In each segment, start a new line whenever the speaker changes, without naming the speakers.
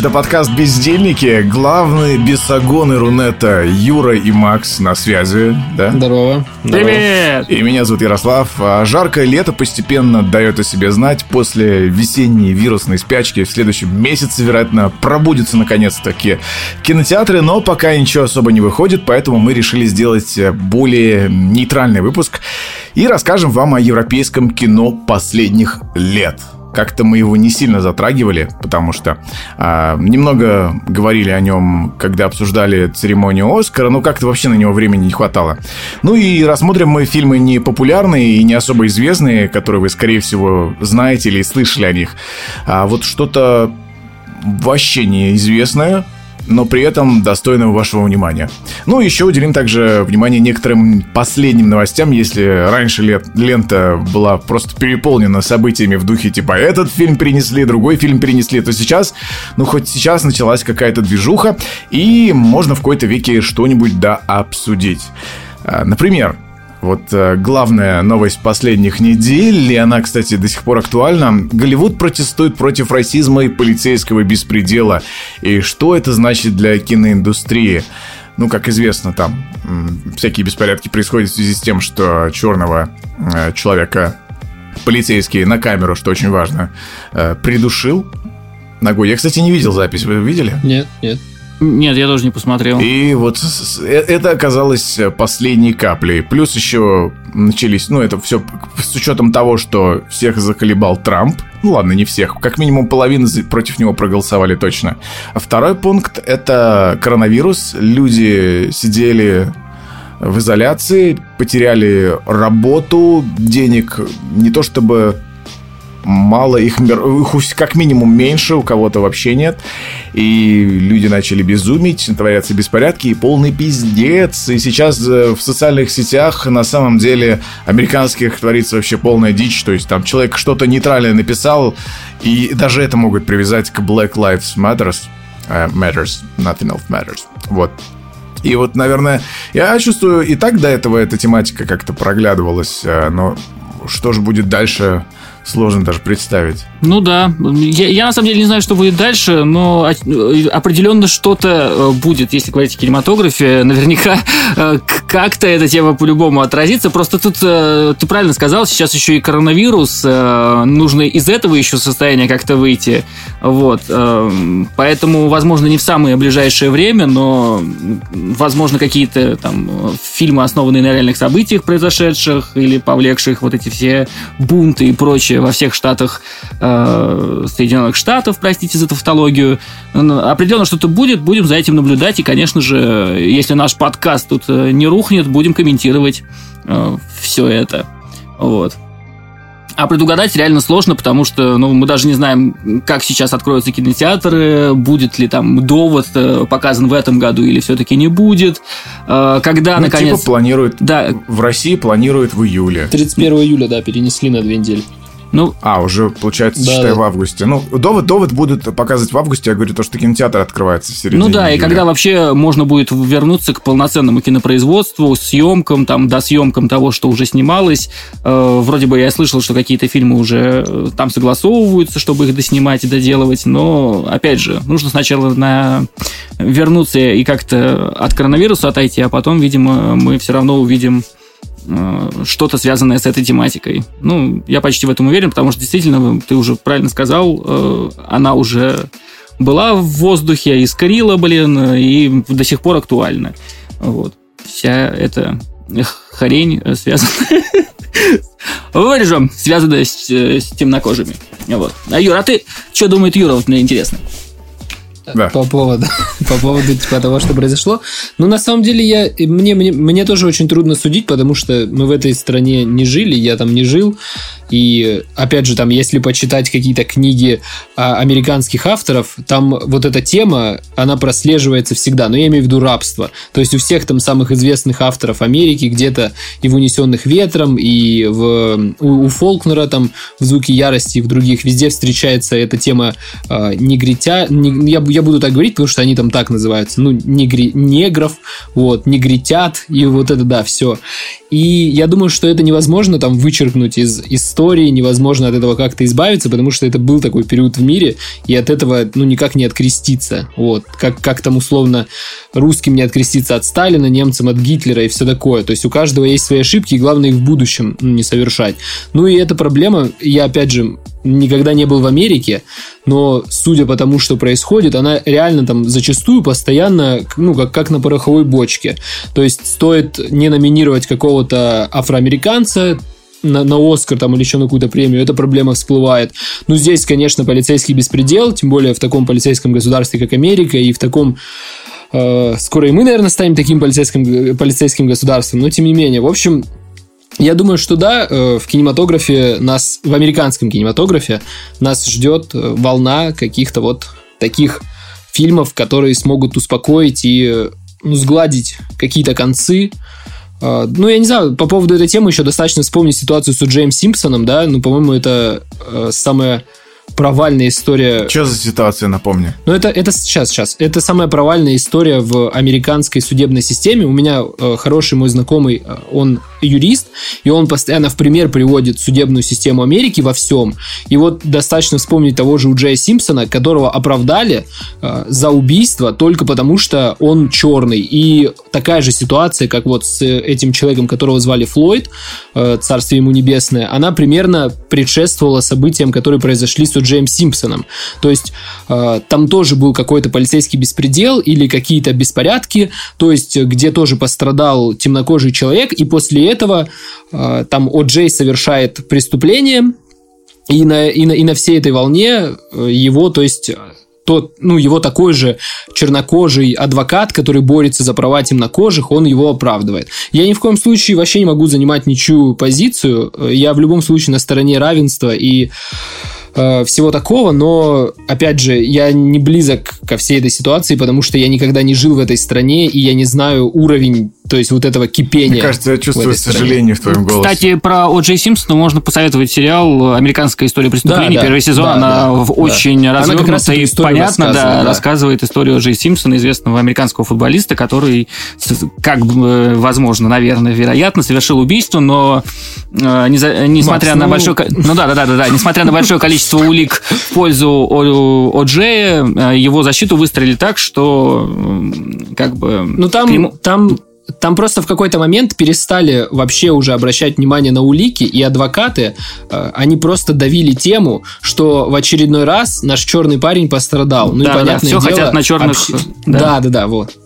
это подкаст «Бездельники». Главные бесогоны Рунета Юра и Макс на связи, да?
Здорово.
Привет!
И меня зовут Ярослав. А Жаркое лето постепенно дает о себе знать. После весенней вирусной спячки в следующем месяце, вероятно, пробудятся наконец-таки кинотеатры, но пока ничего особо не выходит, поэтому мы решили сделать более нейтральный выпуск и расскажем вам о европейском кино последних лет – как-то мы его не сильно затрагивали, потому что э, немного говорили о нем, когда обсуждали церемонию Оскара, но как-то вообще на него времени не хватало. Ну и рассмотрим мы фильмы не популярные и не особо известные, которые вы, скорее всего, знаете или слышали о них, а вот что-то вообще неизвестное, но при этом достойного вашего внимания. Ну, еще уделим также внимание некоторым последним новостям, если раньше лет, лента была просто переполнена событиями в духе типа этот фильм перенесли, другой фильм перенесли, то сейчас, ну, хоть сейчас началась какая-то движуха, и можно в какой-то веке что-нибудь да обсудить. А, например, вот э, главная новость последних недель, и она, кстати, до сих пор актуальна. Голливуд протестует против расизма и полицейского беспредела. И что это значит для киноиндустрии? Ну, как известно, там всякие беспорядки происходят в связи с тем, что черного э, человека полицейский на камеру, что очень важно, э, придушил ногой. Я, кстати, не видел запись. Вы видели?
Нет, нет.
Нет, я тоже не посмотрел.
И вот э, это оказалось последней каплей. Плюс еще начались, ну, это все с учетом того, что всех заколебал Трамп. Ну ладно, не всех. Как минимум половина против него проголосовали точно. А второй пункт — это коронавирус. Люди сидели в изоляции, потеряли работу, денег не то чтобы мало, их, их как минимум меньше, у кого-то вообще нет. И люди начали безумить, творятся беспорядки и полный пиздец. И сейчас э, в социальных сетях на самом деле американских творится вообще полная дичь. То есть там человек что-то нейтральное написал, и даже это могут привязать к Black Lives Matters. Uh, matters, nothing else matters. Вот. И вот, наверное, я чувствую, и так до этого эта тематика как-то проглядывалась, э, но что же будет дальше, сложно даже представить.
Ну да. Я, я на самом деле не знаю, что будет дальше, но определенно что-то э, будет, если говорить о кинематографе. Наверняка э, как-то эта тема по-любому отразится. Просто тут э, ты правильно сказал, сейчас еще и коронавирус. Нужно из этого еще состояния как-то выйти. Вот. Поэтому, возможно, не в самое ближайшее время, но, возможно, какие-то там фильмы, основанные на реальных событиях произошедших или повлекших вот эти все бунты и прочее во всех штатах э, Соединенных Штатов, простите за тавтологию. Определенно что-то будет, будем за этим наблюдать. И, конечно же, если наш подкаст тут э, не рухнет, будем комментировать э, все это. Вот. А предугадать реально сложно, потому что ну, мы даже не знаем, как сейчас откроются кинотеатры, будет ли там довод показан в этом году или все-таки не будет. Когда, ну, наконец...
Типа планируют... Да. В России планируют в июле.
31 июля, да, перенесли на две недели.
Ну, а, уже, получается, да, считай, да. в августе. Ну, довод, довод будут показывать в августе. Я говорю, то, что кинотеатр открывается в середине
Ну да,
июля.
и когда вообще можно будет вернуться к полноценному кинопроизводству, съемкам, там, до съемкам того, что уже снималось. Э, вроде бы я слышал, что какие-то фильмы уже э, там согласовываются, чтобы их доснимать и доделывать. Но, опять же, нужно сначала на... вернуться и как-то от коронавируса отойти, а потом, видимо, мы все равно увидим что-то связанное с этой тематикой. Ну, я почти в этом уверен, потому что действительно, ты уже правильно сказал, э, она уже была в воздухе, искрила, блин, и до сих пор актуальна. Вот. Вся эта хрень связана... Вырежем, связанная с, с темнокожими. Вот. А Юра, а ты что думает Юра? Вот мне интересно
да. по поводу, по поводу типа, того, что произошло. Но на самом деле я, мне, мне, мне тоже очень трудно судить, потому что мы в этой стране не жили, я там не жил. И опять же, там, если почитать какие-то книги а, американских авторов, там вот эта тема, она прослеживается всегда. Но я имею в виду рабство. То есть у всех там самых известных авторов Америки, где-то и в «Унесенных ветром», и в, у, у Фолкнера там в «Звуке ярости» и в других, везде встречается эта тема а, негритя. Не, я, я буду так говорить, потому что они там так называются. Ну, негри, негров, вот, негритят, и вот это, да, все. И я думаю, что это невозможно там вычеркнуть из, истории, невозможно от этого как-то избавиться, потому что это был такой период в мире, и от этого, ну, никак не откреститься. Вот. Как, как там условно русским не откреститься от Сталина, немцам от Гитлера и все такое. То есть у каждого есть свои ошибки, и главное их в будущем ну, не совершать. Ну и эта проблема, я опять же никогда не был в Америке, но судя по тому, что происходит, она реально там зачастую постоянно, ну, как, как на пороховой бочке. То есть стоит не номинировать какого-то афроамериканца, на, на Оскар там или еще на какую-то премию, эта проблема всплывает. Ну, здесь, конечно, полицейский беспредел, тем более в таком полицейском государстве, как Америка, и в таком э, скоро и мы, наверное, станем таким полицейским, полицейским государством, но тем не менее. В общем, я думаю, что да, э, в кинематографе нас, в американском кинематографе нас ждет э, волна каких-то вот таких фильмов, которые смогут успокоить и ну, сгладить какие-то концы. Э, ну, я не знаю, по поводу этой темы еще достаточно вспомнить ситуацию с Джейм Симпсоном, да, ну, по-моему, это самая провальная история.
Что за ситуация, напомню?
Ну, это, это сейчас, сейчас. Это самая провальная история в американской судебной системе. У меня э, хороший мой знакомый, э, он юрист, и он постоянно в пример приводит судебную систему Америки во всем. И вот достаточно вспомнить того же Уджея Симпсона, которого оправдали э, за убийство только потому, что он черный. И такая же ситуация, как вот с этим человеком, которого звали Флойд, э, царствие ему небесное, она примерно предшествовала событиям, которые произошли с Уджеем Симпсоном. То есть э, там тоже был какой-то полицейский беспредел или какие-то беспорядки, то есть где тоже пострадал темнокожий человек, и после этого э, там О'Джей совершает преступление, и на, и, на, и на всей этой волне э, его, то есть тот, ну, его такой же чернокожий адвокат, который борется за права темнокожих, он его оправдывает. Я ни в коем случае вообще не могу занимать ничью позицию. Я в любом случае на стороне равенства и э, всего такого, но, опять же, я не близок ко всей этой ситуации, потому что я никогда не жил в этой стране, и я не знаю уровень то есть вот этого кипения.
Мне кажется, я чувствую сожаление в твоем голосе.
Кстати, про О. Джей Симпсона можно посоветовать сериал «Американская история преступлений». Да, Первый да, сезон, да, она да, очень да. развернута и понятно, да, да, рассказывает историю. Джей Симпсона, известного американского футболиста, который, как бы, возможно, наверное, вероятно, совершил убийство, но э, не за, несмотря Макс, на ну... большое... Ну да, да, да, да, да, несмотря на большое количество улик в пользу О. О. Джея, э, его защиту выстрелили так, что как бы...
Ну там, там там просто в какой-то момент перестали вообще уже обращать внимание на улики, и адвокаты, э, они просто давили тему, что в очередной раз наш черный парень пострадал.
Ну, да, и понятное да, все дело, хотят на черных. Общ...
Да. да, да, да, вот.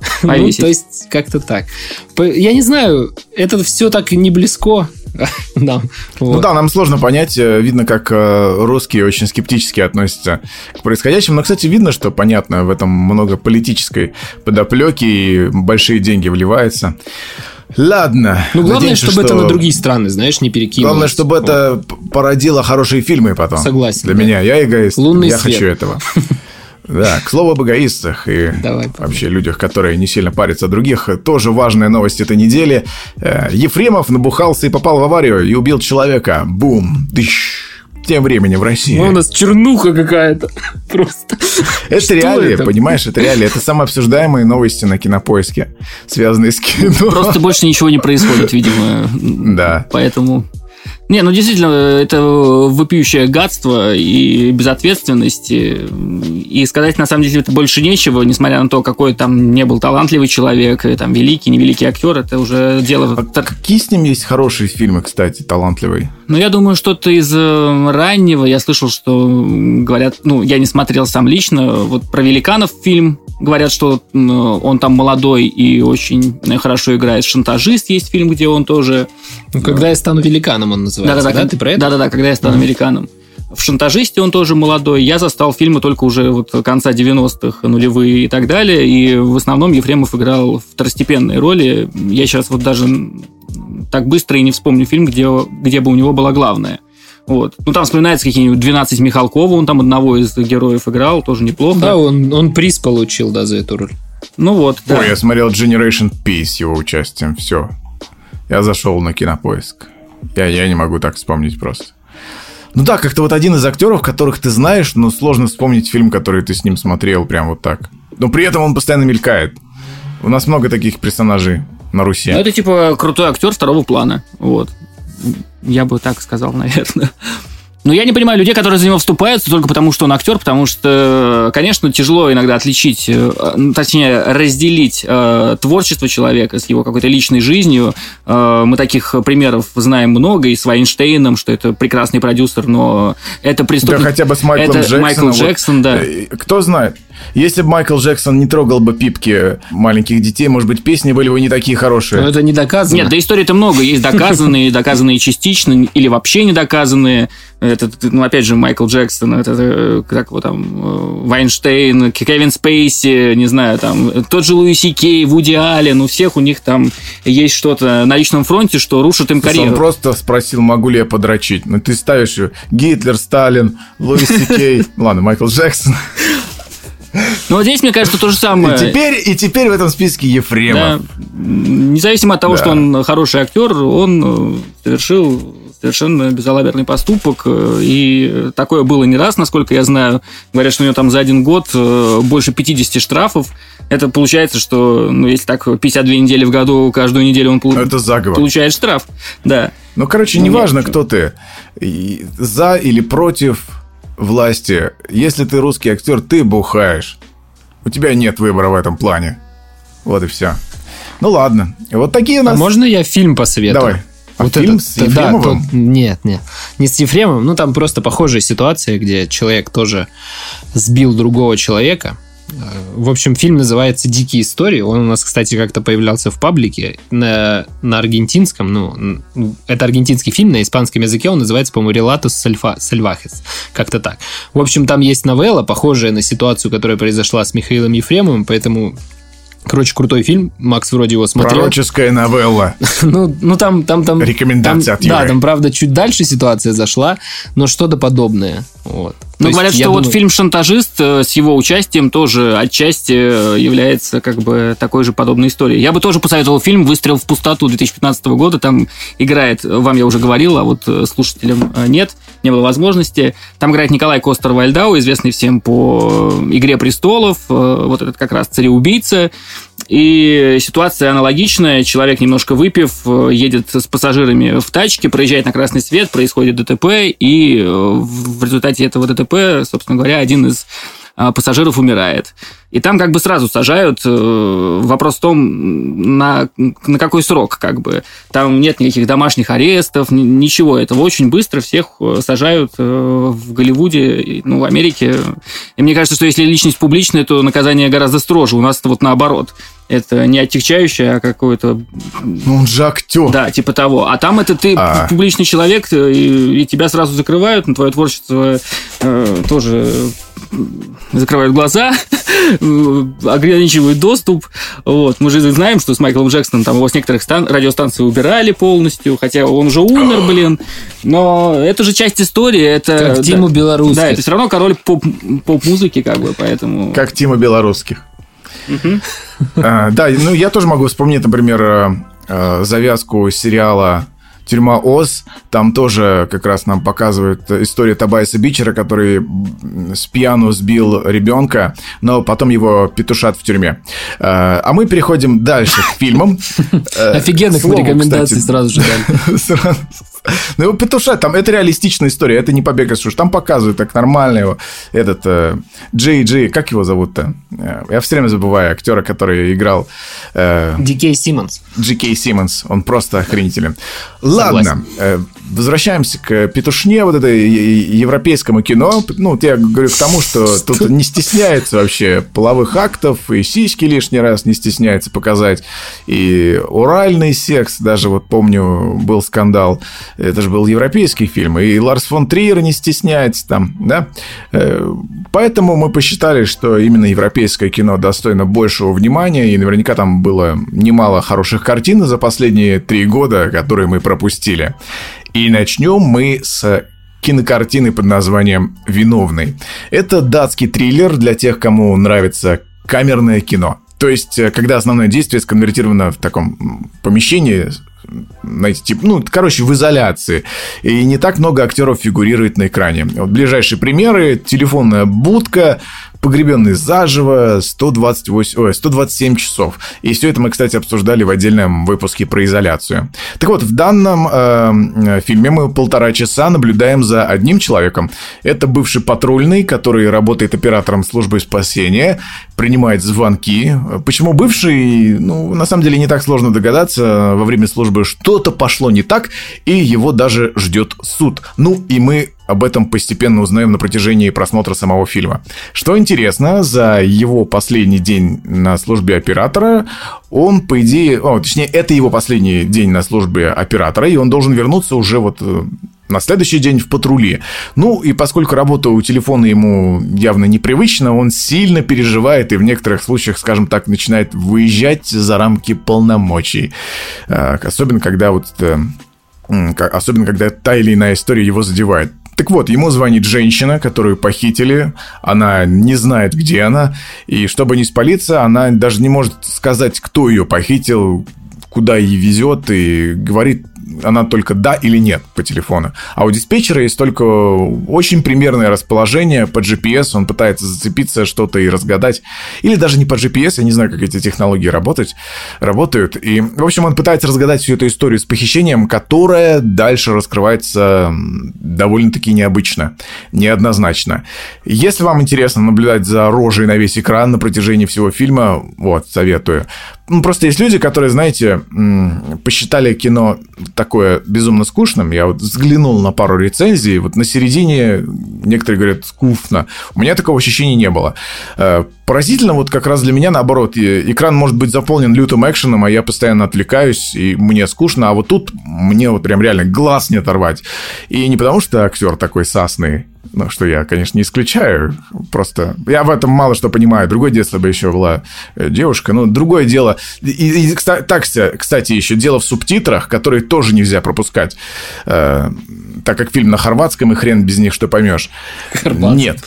ну, то есть, как-то так. Я не знаю, это все так не близко
нам. Вот. Ну да, нам сложно понять. Э, видно, как э, русские очень скептически относятся к происходящему. Но, кстати, видно, что, понятно, в этом много политической подоплеки и большие деньги вливаются. Ладно.
Ну, главное, Надеемся, чтобы что... это на другие страны, знаешь, не перекинулось.
Главное, чтобы вот. это породило хорошие фильмы потом.
Согласен.
Для да. меня. Я эгоист. Лунный Я свет. хочу этого. Да, к слову об эгоистах и Давай, вообще людях, которые не сильно парятся о других, тоже важная новость этой недели. Э, Ефремов набухался и попал в аварию и убил человека. Бум! Дыщ! Тем временем в России. Ну,
у нас чернуха какая-то. Просто.
Это реалии, понимаешь, это реалии. Это самые обсуждаемые новости на кинопоиске, связанные с кино.
Просто больше ничего не происходит, видимо.
Да.
Поэтому не, ну действительно, это вопиющее гадство и безответственность. И сказать на самом деле это больше нечего, несмотря на то, какой там не был талантливый человек, там великий, невеликий актер, это уже дело.
А какие с ним есть хорошие фильмы, кстати, талантливые?
Ну, я думаю, что-то из э, раннего. Я слышал, что говорят, ну, я не смотрел сам лично, вот про великанов фильм. Говорят, что он там молодой и очень хорошо играет. Шантажист есть фильм, где он тоже...
Ну, когда я стану великаном, он называется. Да-да-да, да? ты про это?
Да-да-да, когда я стану mm-hmm. американом. В «Шантажисте» он тоже молодой. Я застал фильмы только уже вот конца 90-х, нулевые и так далее. И в основном Ефремов играл второстепенные роли. Я сейчас вот даже так быстро и не вспомню фильм, где, где бы у него была главная. Вот. Ну, там вспоминается какие-нибудь 12 Михалкова, он там одного из героев играл, тоже неплохо.
Да, он, он приз получил, да, за эту роль.
Ну вот,
да. Ой, я смотрел Generation P с его участием, все. Я зашел на кинопоиск. Я, я не могу так вспомнить просто. Ну да, как-то вот один из актеров, которых ты знаешь, но сложно вспомнить фильм, который ты с ним смотрел прям вот так. Но при этом он постоянно мелькает. У нас много таких персонажей на Руси.
Ну, это типа крутой актер второго плана. Вот. Я бы так сказал, наверное. Но я не понимаю людей, которые за него вступаются только потому, что он актер, потому что, конечно, тяжело иногда отличить, э, ну, точнее, разделить э, творчество человека с его какой-то личной жизнью. Э, мы таких примеров знаем много, и с Вайнштейном, что это прекрасный продюсер, но это преступник.
Да хотя бы с Майклом это Джексоном.
Майкл Джексон, вот, да.
Э, кто знает. Если бы Майкл Джексон не трогал бы пипки маленьких детей, может быть, песни были бы не такие хорошие.
Но это не доказано.
Нет, да истории-то много. Есть доказанные, доказанные частично или вообще не доказанные. Это, ну, опять же, Майкл Джексон, это, э, как его там, э, Вайнштейн, Кевин Спейси, не знаю, там, тот же Луи Си Кей, Вуди Аллен, у всех у них там есть что-то на личном фронте, что рушит им карьеру.
Он просто спросил, могу ли я подрочить. Ну, ты ставишь Гитлер, Сталин, Луи Си Кей, ладно, Майкл Джексон.
Ну, вот здесь, мне кажется, то же самое.
И теперь, и теперь в этом списке Ефремов. Да.
Независимо от того, да. что он хороший актер, он э, совершил совершенно безалаберный поступок. Э, и такое было не раз, насколько я знаю. Говорят, что у него там за один год э, больше 50 штрафов. Это получается, что, ну, если так 52 недели в году, каждую неделю он.
Это заговор.
получает штраф. Да.
Ну, короче, неважно, кто ты. За или против власти. Если ты русский актер, ты бухаешь. У тебя нет выбора в этом плане. Вот и все. Ну ладно. Вот такие у нас...
А можно я фильм посоветую?
Давай.
А вот фильм это, с Ефремовым? Да, то, нет, нет. Не с Ефремовым. Ну, там просто похожая ситуация, где человек тоже сбил другого человека. В общем, фильм называется «Дикие истории». Он у нас, кстати, как-то появлялся в паблике на, на аргентинском. Ну, это аргентинский фильм, на испанском языке он называется, по-моему, «Релатус сальвахес». Как-то так. В общем, там есть новелла, похожая на ситуацию, которая произошла с Михаилом Ефремовым, поэтому Короче, крутой фильм. Макс вроде его смотрел.
Пророческая новелла.
ну, ну там, там, там.
Рекомендация
там,
от Юры.
Да, там, правда, чуть дальше ситуация зашла, но что-то подобное. Вот.
Ну, говорят, что думаю... вот фильм «Шантажист» э, с его участием тоже отчасти э, является как бы такой же подобной историей. Я бы тоже посоветовал фильм «Выстрел в пустоту» 2015 года. Там играет, вам я уже говорил, а вот э, слушателям нет, не было возможности. Там играет Николай Костер-Вальдау, известный всем по «Игре престолов», вот этот как раз цареубийца. И ситуация аналогичная. Человек, немножко выпив, едет с пассажирами в тачке, проезжает на красный свет, происходит ДТП, и в результате этого ДТП собственно говоря, один из а, пассажиров умирает. И там как бы сразу сажают. Э, вопрос в том, на, на какой срок, как бы. Там нет никаких домашних арестов, ничего. Этого очень быстро всех э, сажают э, в Голливуде, ну, в Америке. И мне кажется, что если личность публичная, то наказание гораздо строже. У нас это вот наоборот. Это не отягчающее, а какое-то...
Ну, он же актер.
Да, типа того. А там это ты а. публичный человек, и, и тебя сразу закрывают, на твое творчество э, тоже закрывают глаза, ограничивают доступ. Вот. Мы же знаем, что с Майклом Джексоном там его с некоторых стан- радиостанций убирали полностью, хотя он уже умер, блин. Но это же часть истории. Это,
как Тима
да,
Белорусских.
Да, это все равно король поп- поп-музыки, как бы, поэтому...
Как Тима Белорусских. А, да, ну я тоже могу вспомнить, например, э, э, завязку сериала Тюрьма Оз, там тоже как раз нам показывают историю Табайса Бичера, который с пьяну сбил ребенка, но потом его петушат в тюрьме. Э, а мы переходим дальше к фильмам.
Офигенных рекомендаций сразу же дали.
Ну, его петушат, там, это реалистичная история, это не побег из Там показывают так нормально его, этот, Джей Джей, как его зовут-то? Э, я все время забываю актера, который играл...
Ди Кей Симмонс.
Джи Кей Симмонс, он просто охренителен. Ладно, э, возвращаемся к петушне, вот это европейскому кино. Ну, я говорю к тому, что тут не стесняется вообще половых актов, и сиськи лишний раз не стесняется показать, и уральный секс, даже вот помню, был скандал, это же был европейский фильм, и Ларс фон Триер не стесняется там, да? Э, поэтому мы посчитали, что именно европейское кино достойно большего внимания, и наверняка там было немало хороших картин за последние три года, которые мы пропустили. И начнем мы с кинокартины под названием «Виновный». Это датский триллер для тех, кому нравится камерное кино. То есть, э, когда основное действие сконвертировано в таком помещении знаете, типа, ну, короче, в изоляции. И не так много актеров фигурирует на экране. Вот ближайшие примеры. Телефонная будка, погребенный заживо, 128, ой, 127 часов. И все это мы, кстати, обсуждали в отдельном выпуске про изоляцию. Так вот, в данном э, фильме мы полтора часа наблюдаем за одним человеком. Это бывший патрульный, который работает оператором службы спасения, принимает звонки. Почему бывший? Ну, на самом деле не так сложно догадаться. Во время службы что-то пошло не так, и его даже ждет суд. Ну, и мы об этом постепенно узнаем на протяжении просмотра самого фильма. Что интересно, за его последний день на службе оператора он, по идее... О, точнее, это его последний день на службе оператора, и он должен вернуться уже вот э, на следующий день в патруле. Ну, и поскольку работа у телефона ему явно непривычна, он сильно переживает и в некоторых случаях, скажем так, начинает выезжать за рамки полномочий. Э, особенно, когда вот э, особенно когда та или иная история его задевает. Так вот, ему звонит женщина, которую похитили, она не знает, где она, и чтобы не спалиться, она даже не может сказать, кто ее похитил, куда ей везет, и говорит она только да или нет по телефону. А у диспетчера есть только очень примерное расположение по GPS, он пытается зацепиться что-то и разгадать. Или даже не по GPS, я не знаю, как эти технологии работать, работают. И, в общем, он пытается разгадать всю эту историю с похищением, которая дальше раскрывается довольно-таки необычно, неоднозначно. Если вам интересно наблюдать за рожей на весь экран на протяжении всего фильма, вот, советую. Ну, просто есть люди, которые, знаете, посчитали кино такое безумно скучным. Я вот взглянул на пару рецензий, вот на середине некоторые говорят скучно. У меня такого ощущения не было. Поразительно, вот как раз для меня наоборот, экран может быть заполнен лютым экшеном, а я постоянно отвлекаюсь, и мне скучно, а вот тут мне вот прям реально глаз не оторвать. И не потому, что актер такой сасный, ну, что я, конечно, не исключаю. Просто я в этом мало что понимаю. Другое дело, если бы еще была э, девушка. Ну, другое дело. И, и так, кстати, еще дело в субтитрах, которые тоже нельзя пропускать. Э, так как фильм на хорватском, и хрен без них что поймешь.
Хорватском.
Нет.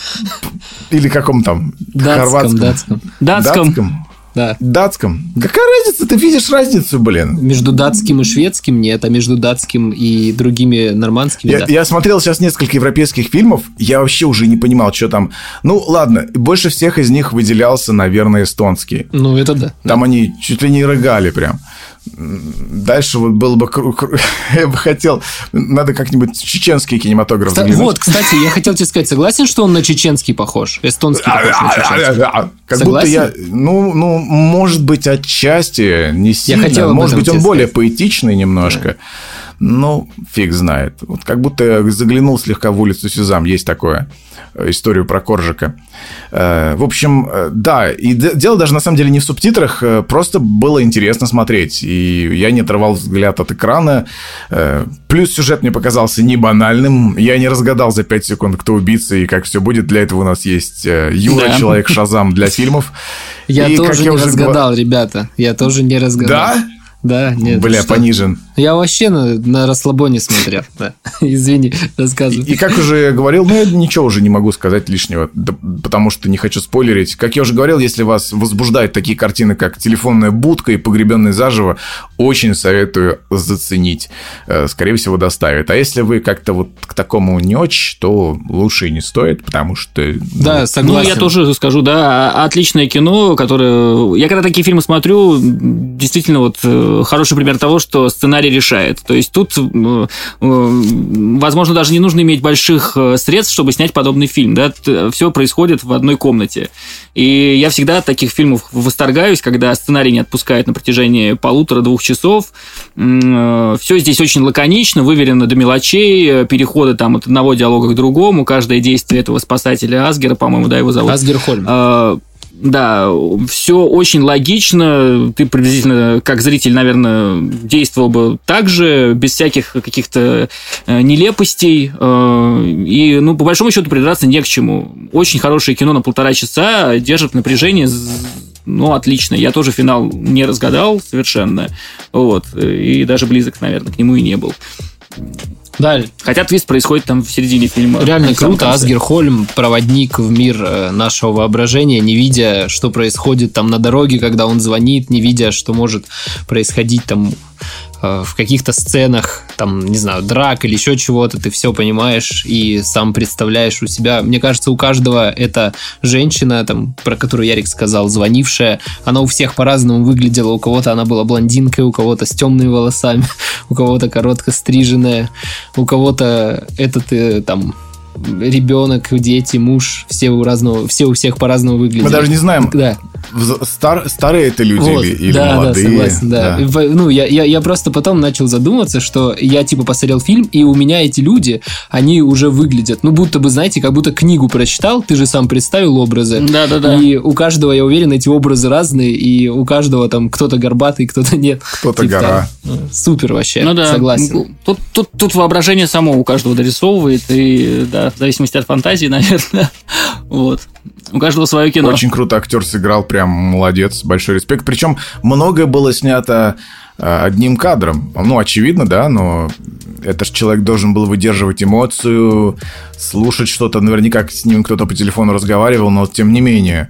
Или каком там?
Датском, хорватском.
Датском. Датском. датском.
Да.
Датском. Какая разница? Ты видишь разницу, блин?
Между датским и шведским нет, а между датским и другими нормандскими,
я, да. я смотрел сейчас несколько европейских фильмов, я вообще уже не понимал, что там. Ну, ладно, больше всех из них выделялся, наверное, эстонский.
Ну, это да.
Там да. они чуть ли не рыгали прям. Дальше вот было бы... Я бы хотел... Надо как-нибудь чеченский кинематограф
Кстати, Вот, кстати, я хотел тебе сказать, согласен, что он на чеченский похож? Эстонский похож на чеченский?
Как будто я... Ну, ну, может быть, отчасти, не сильно. Я хотел может быть, он более поэтичный немножко. Ну, фиг знает. Вот как будто заглянул слегка в улицу Сюзам, есть такое историю про Коржика. Э, в общем, э, да, и дело даже на самом деле не в субтитрах, э, просто было интересно смотреть, и я не отрывал взгляд от экрана. Плюс сюжет мне показался не банальным, я не разгадал за 5 секунд, кто убийца и как все будет. Для этого у нас есть Юра, да. человек Шазам для фильмов.
Я и, тоже не я разгадал, ребята, я тоже не разгадал.
Да?
Да, нет.
Бля, понижен.
Я вообще на, на расслабоне смотрел. Да. Извини, рассказывай.
И, и как уже говорил, ну, я ничего уже не могу сказать лишнего, да, потому что не хочу спойлерить. Как я уже говорил, если вас возбуждают такие картины, как «Телефонная будка» и «Погребенный заживо», очень советую заценить. Э, скорее всего, доставит. А если вы как-то вот к такому не очень, то лучше и не стоит, потому что...
Ну, да, согласен. Ну, я тоже скажу, да, отличное кино, которое... Я когда такие фильмы смотрю, действительно вот э, хороший пример того, что сценарий решает. То есть тут, э, э, возможно, даже не нужно иметь больших э, средств, чтобы снять подобный фильм. Да? Все происходит в одной комнате. И я всегда от таких фильмов восторгаюсь, когда сценарий не отпускает на протяжении полутора-двух часов. Все здесь очень лаконично, выверено до мелочей, переходы там от одного диалога к другому, каждое действие этого спасателя Асгера, по-моему, да, его зовут.
Асгер Хольм
да, все очень логично. Ты приблизительно, как зритель, наверное, действовал бы так же, без всяких каких-то э, нелепостей. Э, и, ну, по большому счету, придраться не к чему. Очень хорошее кино на полтора часа, держит напряжение ну, отлично. Я тоже финал не разгадал совершенно. Вот. И даже близок, наверное, к нему и не был.
Да.
Хотя твист происходит там в середине фильма.
Реально круто. Асгер Хольм, проводник в мир э, нашего воображения, не видя, что происходит там на дороге, когда он звонит, не видя, что может происходить там в каких-то сценах, там, не знаю, драк или еще чего-то, ты все понимаешь и сам представляешь у себя. Мне кажется, у каждого эта женщина, там, про которую Ярик сказал, звонившая, она у всех по-разному выглядела. У кого-то она была блондинкой, у кого-то с темными волосами, у кого-то коротко стриженная, у кого-то этот, э, там, ребенок, дети, муж, все у разного, все у всех по-разному выглядят.
Мы даже не знаем, да. Стар, старые это люди вот, или, или
да,
молодые.
Да, согласен, да. да. Ну, я, я, я просто потом начал задуматься, что я типа посмотрел фильм, и у меня эти люди, они уже выглядят, ну, будто бы, знаете, как будто книгу прочитал, ты же сам представил образы.
Да, да, да.
И у каждого, я уверен, эти образы разные, и у каждого там кто-то горбатый, кто-то нет.
Кто-то типа, гора.
Там, супер вообще,
ну, да.
согласен.
Тут, тут, тут воображение само у каждого дорисовывает, и да, в зависимости от фантазии, наверное. Вот. У каждого свое кино.
Очень круто актер сыграл, прям молодец, большой респект. Причем многое было снято э, одним кадром. Ну, очевидно, да, но это же человек должен был выдерживать эмоцию, слушать что-то. Наверняка с ним кто-то по телефону разговаривал, но тем не менее.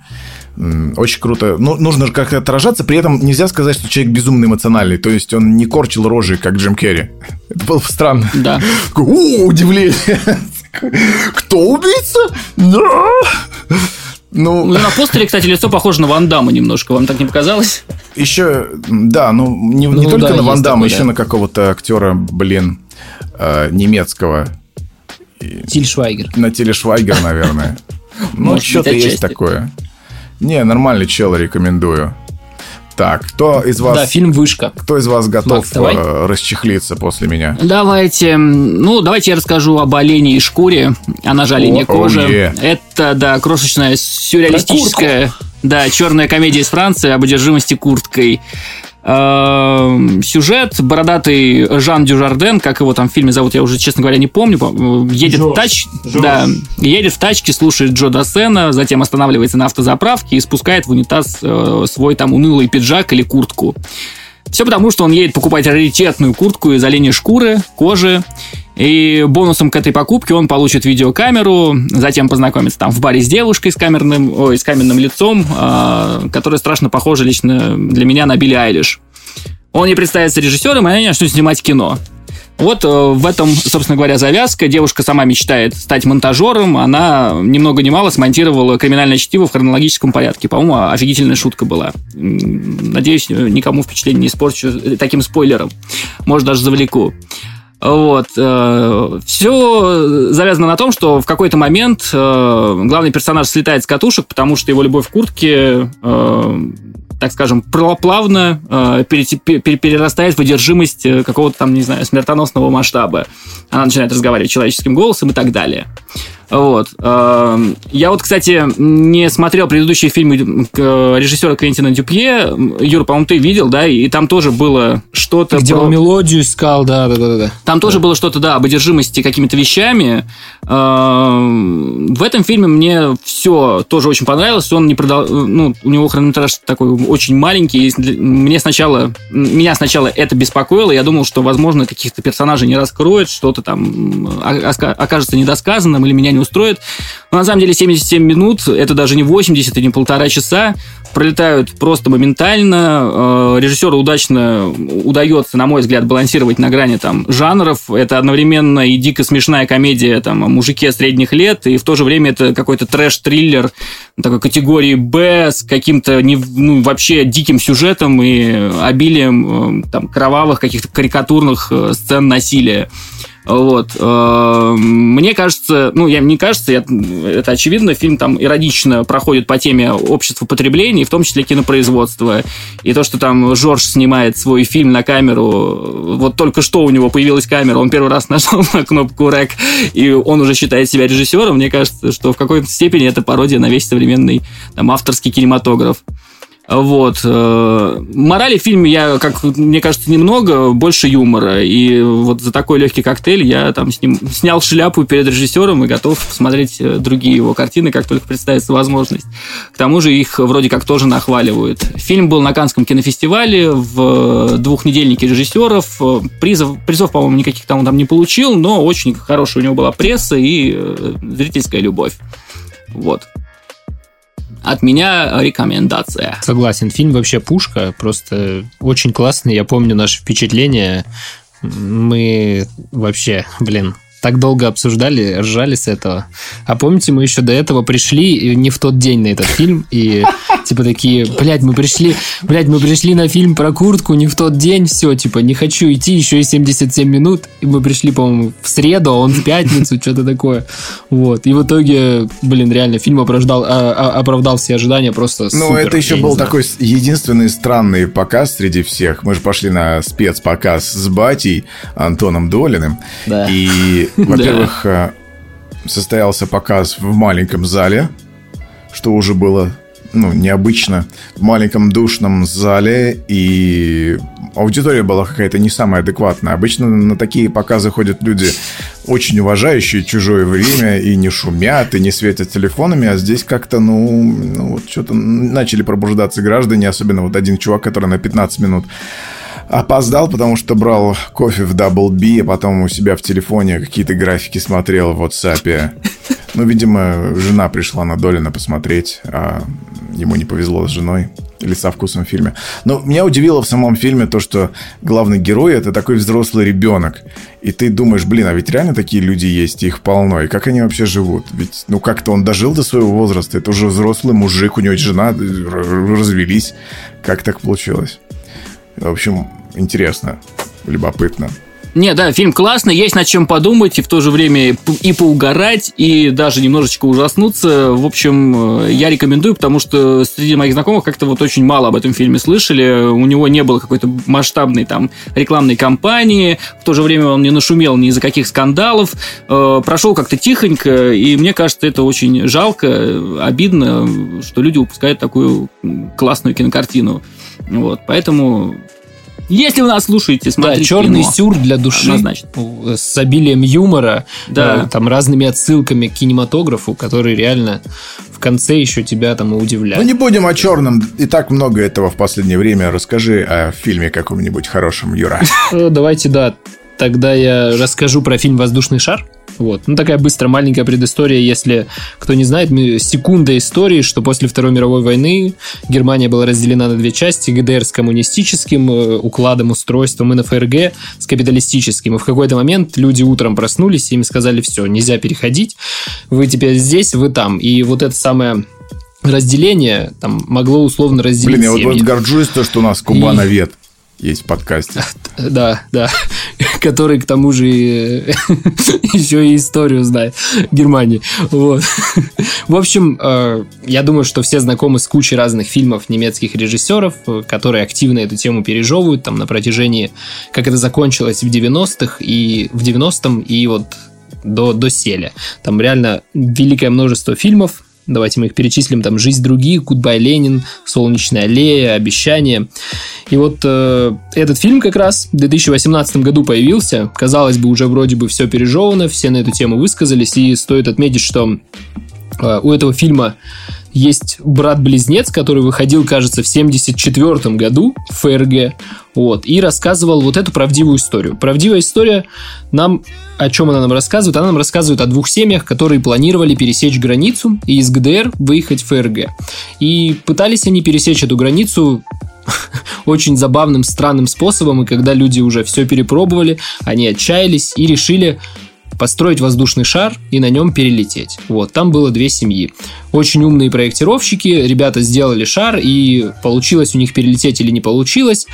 Очень круто. Ну, нужно же как-то отражаться, при этом нельзя сказать, что человек безумно эмоциональный. То есть он не корчил рожи, как Джим Керри. Это было бы странно.
Да.
О, удивление. Кто убийца? Да.
Ну, ну, на постере, кстати, лицо похоже на Ван Дамма немножко. Вам так не показалось?
Еще, да, ну, не, ну, не только да, на Ван Дамма, еще да. на какого-то актера, блин, э, немецкого.
Тиль Швайгер.
На Тиле Швайгер, наверное. Ну, что-то есть такое. Не, нормальный чел, рекомендую. Так, кто из вас...
Да, фильм «Вышка».
Кто из вас готов Макс, давай. Э, расчехлиться после меня?
Давайте. Ну, давайте я расскажу об олене и шкуре. Она же оленья кожа. Yeah. Это, да, крошечная сюрреалистическая... Да, черная комедия из Франции об одержимости курткой. Эм, сюжет. Бородатый Жан Дюжарден, как его там в фильме зовут, я уже, честно говоря, не помню. Едет Жорж. в тач... Да, едет в тачке, слушает Джо Дассена, затем останавливается на автозаправке и спускает в унитаз э, свой там унылый пиджак или куртку. Все потому, что он едет покупать раритетную куртку из оленей шкуры, кожи. И бонусом к этой покупке он получит видеокамеру, затем познакомится там в баре с девушкой с камерным, ой, с каменным лицом, э, которая страшно похожа лично для меня на Билли Айлиш. Он не представится режиссером, и они начнут снимать кино. Вот э, в этом, собственно говоря, завязка. Девушка сама мечтает стать монтажером. Она ни много ни мало смонтировала криминальное чтиво в хронологическом порядке. По-моему, офигительная шутка была. Надеюсь, никому впечатление не испорчу таким спойлером. Может, даже завлеку. Вот. Э, Все завязано на том, что в какой-то момент э, главный персонаж слетает с катушек, потому что его любовь к куртке так скажем, плавно э, перерастает в одержимость э, какого-то там, не знаю, смертоносного масштаба. Она начинает разговаривать человеческим голосом и так далее. Вот. Эм, я вот, кстати, не смотрел предыдущие фильмы режиссера Квентина Дюпье. Юр, по-моему, ты видел, да? И там тоже было что-то...
Где про... он мелодию искал, да, да, да. да.
Там да. тоже было что-то, да, об одержимости какими-то вещами. Эм, в этом фильме мне все тоже очень понравилось. Он не продал... Ну, у него хронометраж такой очень маленький. Мне сначала... Меня сначала это беспокоило. Я думал, что, возможно, каких-то персонажей не раскроет, что-то там окажется недосказанным или меня не устроит. Но на самом деле 77 минут, это даже не 80 и не полтора часа, пролетают просто моментально. Э, режиссеру удачно удается, на мой взгляд, балансировать на грани там жанров. Это одновременно и дико смешная комедия там, о мужике средних лет, и в то же время это какой-то трэш-триллер такой категории Б с каким-то не, ну, вообще диким сюжетом и обилием э, там, кровавых каких-то карикатурных э, сцен насилия. Вот. Э, мне кажется, ну, я, мне кажется, я, это очевидно, фильм там иронично проходит по теме общества потребления, в том числе кинопроизводства. И то, что там Жорж снимает свой фильм на камеру, вот только что у него появилась камера, он первый раз нажал на кнопку рек, и он уже считает себя режиссером, мне кажется, что в какой-то степени это пародия на весь современный там, авторский кинематограф. Вот. Э, морали в фильме я, как мне кажется, немного, больше юмора. И вот за такой легкий коктейль я там с ним снял шляпу перед режиссером и готов посмотреть э, другие его картины, как только представится возможность. К тому же их вроде как тоже нахваливают. Фильм был на Канском кинофестивале в двухнедельнике режиссеров. Призов, призов, по-моему, никаких там он там не получил, но очень хорошая у него была пресса и э, зрительская любовь. Вот. От меня рекомендация.
Согласен, фильм вообще пушка, просто очень классный. Я помню наши впечатления. Мы вообще, блин, так долго обсуждали, ржали с этого. А помните, мы еще до этого пришли не в тот день на этот фильм, и типа такие, блядь, мы пришли, блядь, мы пришли на фильм про куртку не в тот день, все, типа, не хочу идти, еще и 77 минут, и мы пришли, по-моему, в среду, а он в пятницу, что-то такое. Вот, и в итоге, блин, реально, фильм оправдал, а, а, оправдал все ожидания просто
Ну,
супер,
это еще был такой единственный странный показ среди всех. Мы же пошли на спецпоказ с батей Антоном Долиным,
да.
и во-первых, э, состоялся показ в маленьком зале, что уже было ну, необычно. В маленьком душном зале, и аудитория была какая-то не самая адекватная. Обычно на такие показы ходят люди, очень уважающие чужое время, и не шумят, и не светят телефонами, а здесь как-то, ну, ну вот что-то начали пробуждаться граждане, особенно вот один чувак, который на 15 минут Опоздал, потому что брал кофе в Double B, а потом у себя в телефоне какие-то графики смотрел в WhatsApp. Ну, видимо, жена пришла на Долина посмотреть, а ему не повезло с женой или со вкусом в фильме. Но меня удивило в самом фильме то, что главный герой это такой взрослый ребенок. И ты думаешь, блин, а ведь реально такие люди есть, их полно. И как они вообще живут? Ведь, ну, как-то он дожил до своего возраста. Это уже взрослый мужик, у него жена, развелись. Как так получилось? В общем, интересно, любопытно.
Не, да, фильм классный, есть над чем подумать, и в то же время и поугарать, и даже немножечко ужаснуться. В общем, э, я рекомендую, потому что среди моих знакомых как-то вот очень мало об этом фильме слышали. У него не было какой-то масштабной там рекламной кампании, в то же время он не нашумел ни из-за каких скандалов, э, прошел как-то тихонько, и мне кажется, это очень жалко, обидно, что люди упускают такую классную кинокартину. Вот, поэтому если вы нас слушаете, смотрите
Да, черный
кино.
сюр для души.
Однозначно.
С обилием юмора.
Да.
э, Там разными отсылками к кинематографу, которые реально в конце еще тебя там и
Ну, не будем о черном. И так много этого в последнее время. Расскажи о фильме каком-нибудь хорошем, Юра.
Э, Давайте, да, тогда я расскажу про фильм «Воздушный шар». Вот. Ну, такая быстрая маленькая предыстория, если кто не знает, секунда истории, что после Второй мировой войны Германия была разделена на две части, ГДР с коммунистическим э, укладом, устройством, и на ФРГ с капиталистическим. И в какой-то момент люди утром проснулись, и им сказали, все, нельзя переходить, вы теперь здесь, вы там. И вот это самое разделение там могло условно разделить
Блин, я вот, вот горжусь, то, что у нас Кубановед есть в подкасте.
Да, да. Который, к тому же, и- еще и историю знает Германии. Вот. В общем, э, я думаю, что все знакомы с кучей разных фильмов немецких режиссеров, э, которые активно эту тему пережевывают там на протяжении, как это закончилось в 90-х и в 90-м, и вот до, до селя. Там реально великое множество фильмов, Давайте мы их перечислим. Там «Жизнь других», «Гудбай, Ленин», «Солнечная аллея», «Обещание». И вот э, этот фильм как раз в 2018 году появился. Казалось бы, уже вроде бы все пережевано, все на эту тему высказались. И стоит отметить, что э, у этого фильма есть брат-близнец, который выходил, кажется, в 74 году в ФРГ, вот, и рассказывал вот эту правдивую историю. Правдивая история нам, о чем она нам рассказывает? Она нам рассказывает о двух семьях, которые планировали пересечь границу и из ГДР выехать в ФРГ. И пытались они пересечь эту границу очень забавным, странным способом, и когда люди уже все перепробовали, они отчаялись и решили построить воздушный шар и на нем перелететь. Вот, там было две семьи. Очень умные проектировщики, ребята сделали шар, и получилось у них перелететь или не получилось.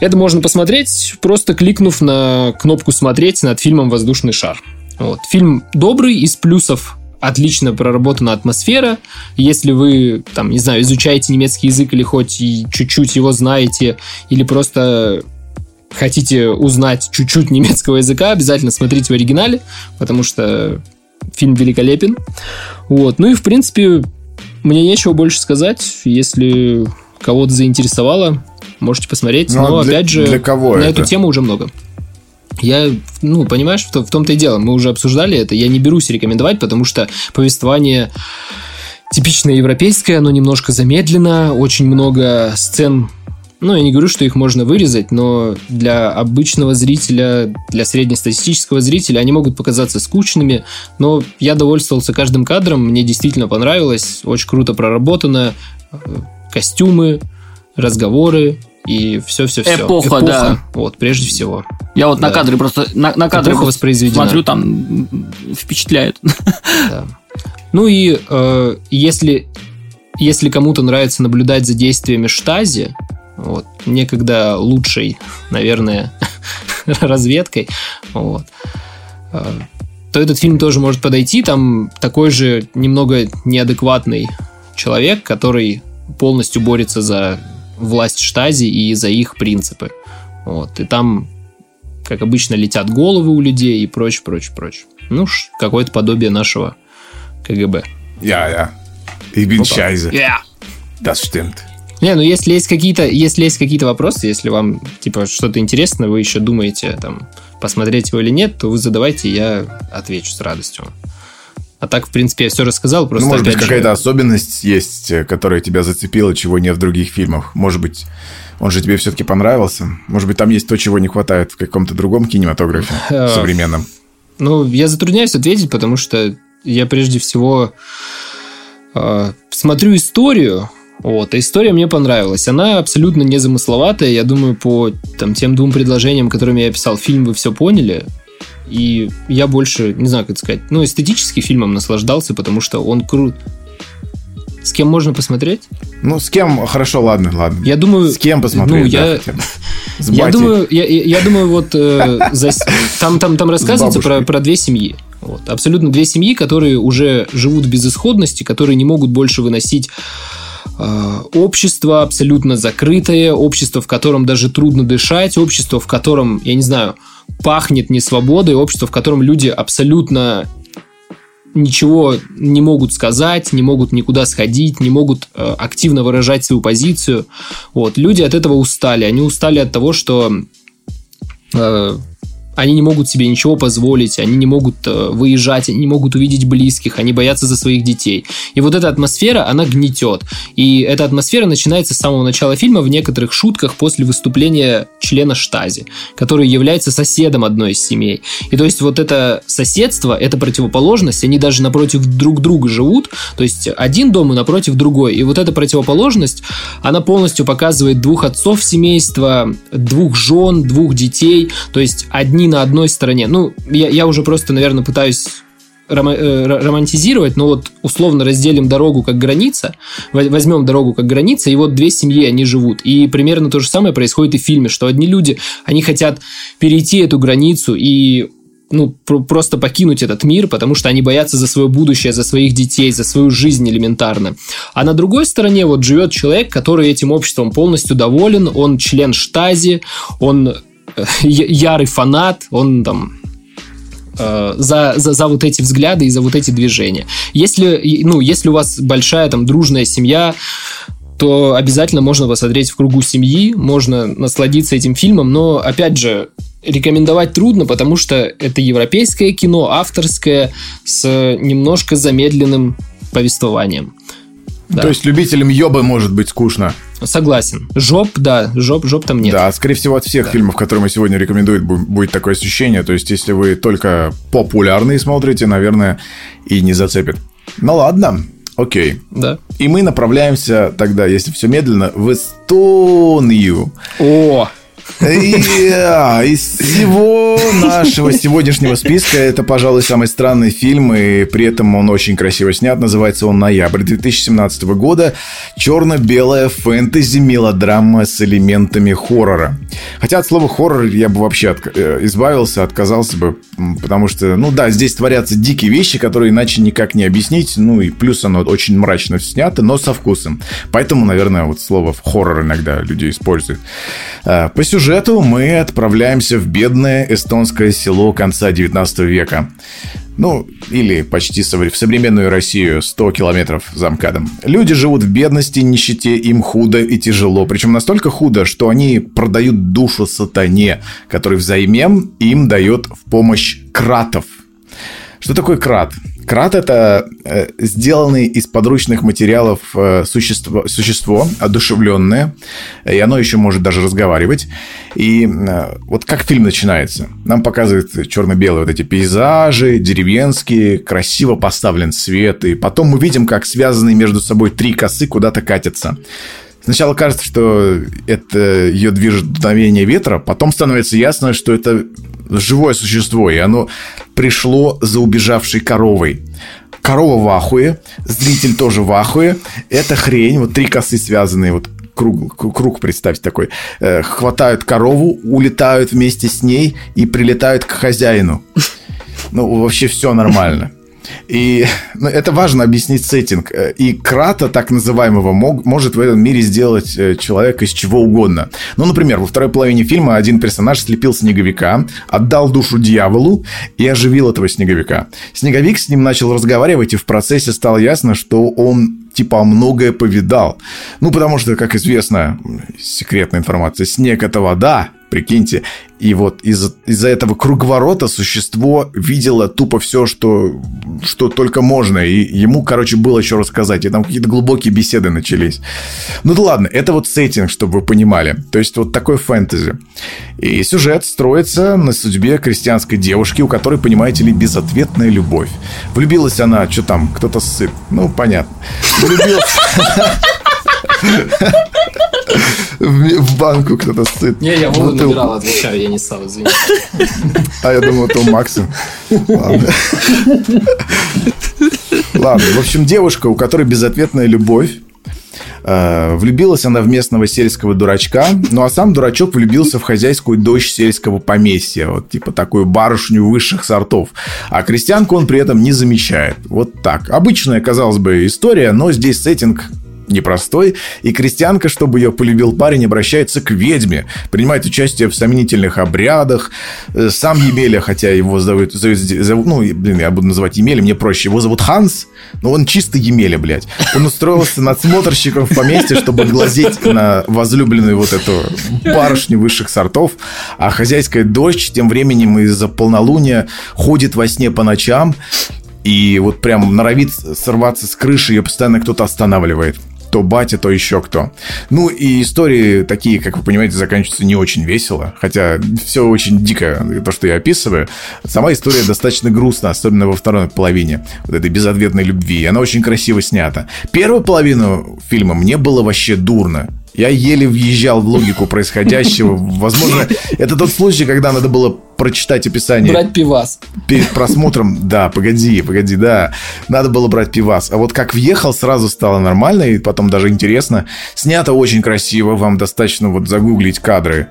Это можно посмотреть, просто кликнув на кнопку «Смотреть» над фильмом «Воздушный шар». Вот. Фильм добрый, из плюсов отлично проработана атмосфера. Если вы, там, не знаю, изучаете немецкий язык или хоть чуть-чуть его знаете, или просто хотите узнать чуть-чуть немецкого языка, обязательно смотрите в оригинале, потому что фильм великолепен. Вот. Ну и, в принципе, мне нечего больше сказать. Если кого-то заинтересовало, можете посмотреть.
Ну, а
Но,
для-
опять же,
для кого
на
это?
эту тему уже много. Я, ну, понимаешь, в том-то и дело. Мы уже обсуждали это. Я не берусь рекомендовать, потому что повествование типичное европейское, оно немножко замедлено. Очень много сцен ну, я не говорю, что их можно вырезать, но для обычного зрителя, для среднестатистического зрителя они могут показаться скучными, но я довольствовался каждым кадром, мне действительно понравилось, очень круто проработано, э, костюмы, разговоры, и все-все-все.
Эпоха, Эпоха, да.
Вот, прежде всего.
Я вот да. на кадре просто, на, на кадре смотрю, там впечатляет.
Да. Ну и э, если, если кому-то нравится наблюдать за действиями штази, вот, некогда лучшей, наверное, разведкой, вот, э, то этот фильм тоже может подойти. Там такой же немного неадекватный человек, который полностью борется за власть штази и за их принципы. Вот. И там, как обычно, летят головы у людей и прочее, прочее, прочее. Ну, какое-то подобие нашего КГБ.
Ja, ja. Ich bin scheiße. Ja. Das stimmt.
Не, ну если есть какие-то, если есть какие-то вопросы, если вам типа что-то интересно, вы еще думаете там посмотреть его или нет, то вы задавайте, я отвечу с радостью. А так, в принципе, я все рассказал. Просто,
ну, может быть, какая-то особенность есть, э, которая тебя зацепила, чего нет в других фильмах. Может быть, он же тебе все-таки понравился. Может быть, там есть то, чего не хватает в каком-то другом кинематографе э, современном.
Ну, я затрудняюсь ответить, потому что я прежде всего э, смотрю историю, вот, а история мне понравилась. Она абсолютно незамысловатая. Я думаю, по там, тем двум предложениям, которыми я писал фильм, вы все поняли. И я больше, не знаю, как сказать, ну, эстетически фильмом наслаждался, потому что он крут. С кем можно посмотреть?
Ну, с кем, хорошо, ладно, ладно.
Я думаю...
С кем посмотреть,
ну,
да,
я... С я думаю, я, я, думаю, вот э, за... там, там, там рассказывается про, про две семьи. Вот. Абсолютно две семьи, которые уже живут в безысходности, которые не могут больше выносить общество абсолютно закрытое, общество, в котором даже трудно дышать, общество, в котором, я не знаю, пахнет несвободой, общество, в котором люди абсолютно ничего не могут сказать, не могут никуда сходить, не могут э, активно выражать свою позицию. Вот. Люди от этого устали. Они устали от того, что э, они не могут себе ничего позволить, они не могут э, выезжать, они не могут увидеть близких, они боятся за своих детей. И вот эта атмосфера, она гнетет. И эта атмосфера начинается с самого начала фильма в некоторых шутках после выступления члена штази, который является соседом одной из семей. И то есть вот это соседство, это противоположность, они даже напротив друг друга живут, то есть один дом и напротив другой. И вот эта противоположность, она полностью показывает двух отцов семейства, двух жен, двух детей, то есть одни они на одной стороне. Ну, я, я уже просто, наверное, пытаюсь э, романтизировать, но вот условно разделим дорогу как граница, возьмем дорогу как граница, и вот две семьи, они живут. И примерно то же самое происходит и в фильме, что одни люди, они хотят перейти эту границу и ну, просто покинуть этот мир, потому что они боятся за свое будущее, за своих детей, за свою жизнь элементарно. А на другой стороне вот живет человек, который этим обществом полностью доволен, он член штази, он ярый фанат, он там э, за, за, за вот эти взгляды и за вот эти движения. Если, ну, если у вас большая там дружная семья, то обязательно можно посмотреть в кругу семьи, можно насладиться этим фильмом, но, опять же, рекомендовать трудно, потому что это европейское кино, авторское, с немножко замедленным повествованием.
Да. То есть любителям ёбы может быть скучно.
Согласен. Жоп, да, жоп, жоп там нет.
Да, скорее всего, от всех да. фильмов, которые мы сегодня рекомендуем, будет такое ощущение. То есть, если вы только популярные смотрите, наверное, и не зацепит. Ну ладно, окей.
Да.
И мы направляемся тогда, если все медленно, в Эстонию.
О!
Из всего нашего сегодняшнего списка это, пожалуй, самый странный фильм, и при этом он очень красиво снят. Называется он «Ноябрь» 2017 года. Черно-белая фэнтези-мелодрама с элементами хоррора. Хотя от слова хоррор я бы вообще от... Э, избавился, отказался бы, потому что, ну да, здесь творятся дикие вещи, которые иначе никак не объяснить. Ну и плюс оно очень мрачно снято, но со вкусом. Поэтому, наверное, вот слово хоррор иногда люди используют. Э, по сюжету мы отправляемся в бедное эстонское село конца 19 века. Ну, или почти в современную Россию 100 километров за МКАДом. Люди живут в бедности, нищете, им худо и тяжело. Причем настолько худо, что они продают душу сатане, который взамен им дает в помощь кратов. Что такое крат? Крат — это э, сделанный из подручных материалов э, существо, существо, одушевленное, и оно еще может даже разговаривать. И э, вот как фильм начинается? Нам показывают черно-белые вот эти пейзажи, деревенские, красиво поставлен свет, и потом мы видим, как связанные между собой три косы куда-то катятся. Сначала кажется, что это ее движет дуновение ветра, потом становится ясно, что это живое существо, и оно пришло за убежавшей коровой. Корова в ахуе, зритель тоже в ахуе. Это хрень, вот три косы связанные, вот круг, круг представьте такой, э, хватают корову, улетают вместе с ней и прилетают к хозяину. Ну, вообще все нормально. И ну, это важно объяснить сеттинг. И крата, так называемого, мог, может в этом мире сделать э, человека из чего угодно. Ну, например, во второй половине фильма один персонаж слепил снеговика, отдал душу дьяволу и оживил этого снеговика. Снеговик с ним начал разговаривать, и в процессе стало ясно, что он типа многое повидал. Ну, потому что, как известно, секретная информация, снег – это вода, прикиньте. И вот из- из-за этого круговорота существо видело тупо все, что, что только можно. И ему, короче, было еще рассказать. И там какие-то глубокие беседы начались. Ну да ладно, это вот сеттинг, чтобы вы понимали. То есть вот такой фэнтези. И сюжет строится на судьбе крестьянской девушки, у которой, понимаете ли, безответная любовь. Влюбилась она, что там, кто-то сыт. Ну, понятно. Влюбился. В банку кто-то сыт.
Не, я воду набирал, отвечаю, я не стал, извини.
А я думал, это у Макса. Ладно. Ладно, в общем, девушка, у которой безответная любовь, э, Влюбилась она в местного сельского дурачка, ну а сам дурачок влюбился в хозяйскую дочь сельского поместья, вот типа такую барышню высших сортов. А крестьянку он при этом не замечает. Вот так. Обычная, казалось бы, история, но здесь сеттинг непростой, и крестьянка, чтобы ее полюбил парень, обращается к ведьме, принимает участие в сомнительных обрядах. Э, сам Емеля, хотя его зовут, зовут, зовут ну, блин, я буду называть Емеля, мне проще. Его зовут Ханс, но он чисто Емеля, блядь. Он устроился надсмотрщиком в поместье, чтобы глазеть на возлюбленную вот эту барышню высших сортов, а хозяйская дочь тем временем из-за полнолуния ходит во сне по ночам, и вот прям норовит сорваться с крыши, ее постоянно кто-то останавливает то батя, то еще кто. Ну и истории такие, как вы понимаете, заканчиваются не очень весело, хотя все очень дико, то, что я описываю. Сама история достаточно грустна, особенно во второй половине вот этой безответной любви. Она очень красиво снята. Первую половину фильма мне было вообще дурно. Я еле въезжал в логику происходящего. Возможно, это тот случай, когда надо было прочитать описание.
Брать пивас.
Перед просмотром, да, погоди, погоди, да. Надо было брать пивас. А вот как въехал, сразу стало нормально, и потом даже интересно. Снято очень красиво, вам достаточно вот загуглить кадры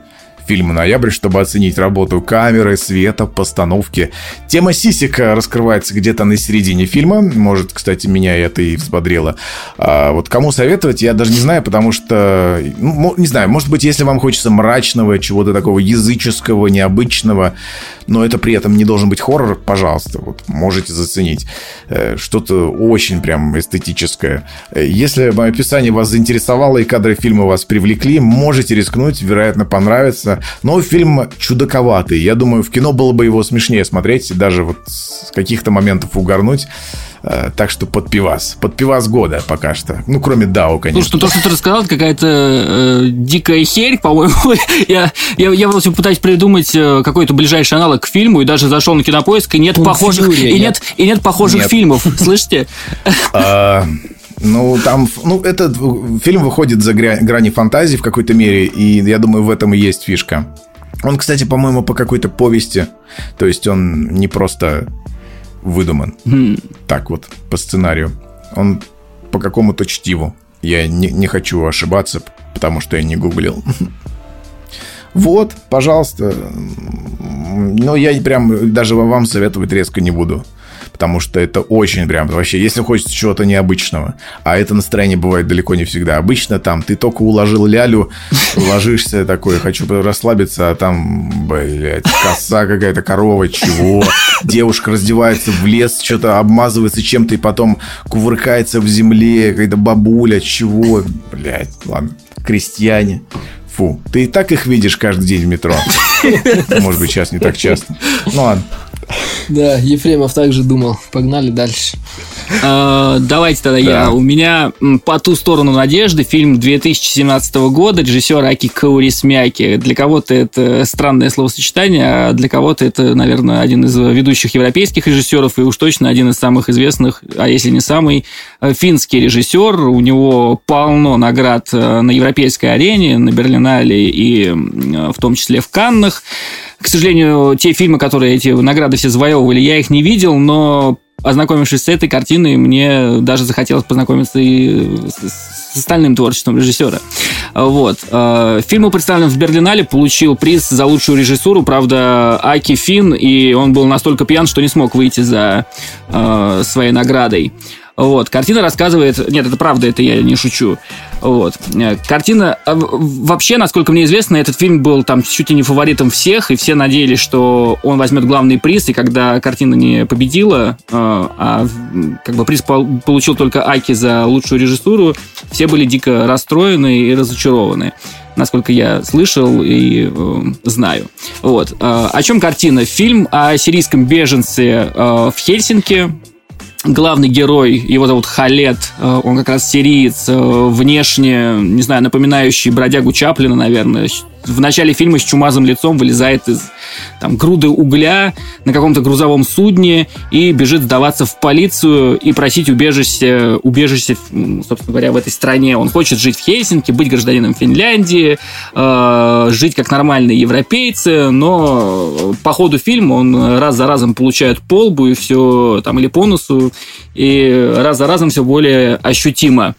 фильма «Ноябрь», чтобы оценить работу камеры, света, постановки. Тема сисек раскрывается где-то на середине фильма. Может, кстати, меня это и взбодрило. А вот кому советовать, я даже не знаю, потому что... Ну, не знаю, может быть, если вам хочется мрачного, чего-то такого языческого, необычного, но это при этом не должен быть хоррор, пожалуйста, вот можете заценить. Э, что-то очень прям эстетическое. Если мое описание вас заинтересовало и кадры фильма вас привлекли, можете рискнуть, вероятно, понравится конечно. Но фильм чудаковатый. Я думаю, в кино было бы его смешнее смотреть, даже вот с каких-то моментов угорнуть. Э, так что под пивас. Под пивас года пока что. Ну, кроме Дау, конечно.
Слушай, ну то, что ты рассказал, это какая-то э, дикая херь, по-моему. я, я, я вот пытаюсь придумать э, какой-то ближайший аналог к фильму, и даже зашел на кинопоиск, и нет Пункт похожих, и нет, и нет похожих нет. фильмов. Слышите?
Ну, там, ну, этот фильм выходит за грани фантазии в какой-то мере, и я думаю, в этом и есть фишка. Он, кстати, по-моему, по какой-то повести, то есть он не просто выдуман. Mm. Так вот, по сценарию. Он по какому-то чтиву. Я не, не хочу ошибаться, потому что я не гуглил. Вот, пожалуйста. Но я прям даже вам советовать резко не буду потому что это очень прям вообще, если хочется чего-то необычного, а это настроение бывает далеко не всегда. Обычно там ты только уложил лялю, ложишься такой, хочу расслабиться, а там, блядь, коса какая-то, корова, чего? Девушка раздевается в лес, что-то обмазывается чем-то и потом кувыркается в земле, какая-то бабуля, чего? Блядь, ладно, крестьяне. Фу, ты и так их видишь каждый день в метро. Может быть, сейчас не так часто. Ну ладно.
Да, Ефремов также думал. Погнали дальше.
А, давайте тогда я. У меня «По ту сторону надежды» фильм 2017 года режиссера Аки Каурисмяки. Для кого-то это странное словосочетание, а для кого-то это, наверное, один из ведущих европейских режиссеров и уж точно один из самых известных, а если не самый, э, финский режиссер. У него полно наград э, на европейской арене, на Берлинале и в том числе в Каннах. К сожалению, те фильмы, которые эти награды все завоевывали, я их не видел, но ознакомившись с этой картиной, мне даже захотелось познакомиться и с остальным творчеством режиссера. Вот. Э, фильм был представлен в Берлинале, получил приз за лучшую режиссуру, правда, Аки Фин, и он был настолько пьян, что не смог выйти за э, своей наградой. Вот. Картина рассказывает... Нет, это правда, это я не шучу. Вот. Э, картина... А, вообще, насколько мне известно, этот фильм был там чуть ли не фаворитом всех, и все надеялись, что он возьмет главный приз, и когда картина не победила, э, а как бы приз получил только Аки за лучшую режиссуру, все были дико расстроены и разочарованы насколько я слышал и э, знаю. Вот. Э, о чем картина? Фильм о сирийском беженце э, в Хельсинки, главный герой, его зовут Халет, э, он как раз сириец, э, внешне, не знаю, напоминающий бродягу Чаплина, наверное, в начале фильма с чумазым лицом вылезает из там, груды угля на каком-то грузовом судне и бежит сдаваться в полицию и просить убежище, убежище, собственно говоря, в этой стране. Он хочет жить в Хельсинки, быть гражданином Финляндии, э, жить как нормальные европейцы, но по ходу фильма он раз за разом получает полбу и все, там, или по носу, и раз за разом все более ощутимо.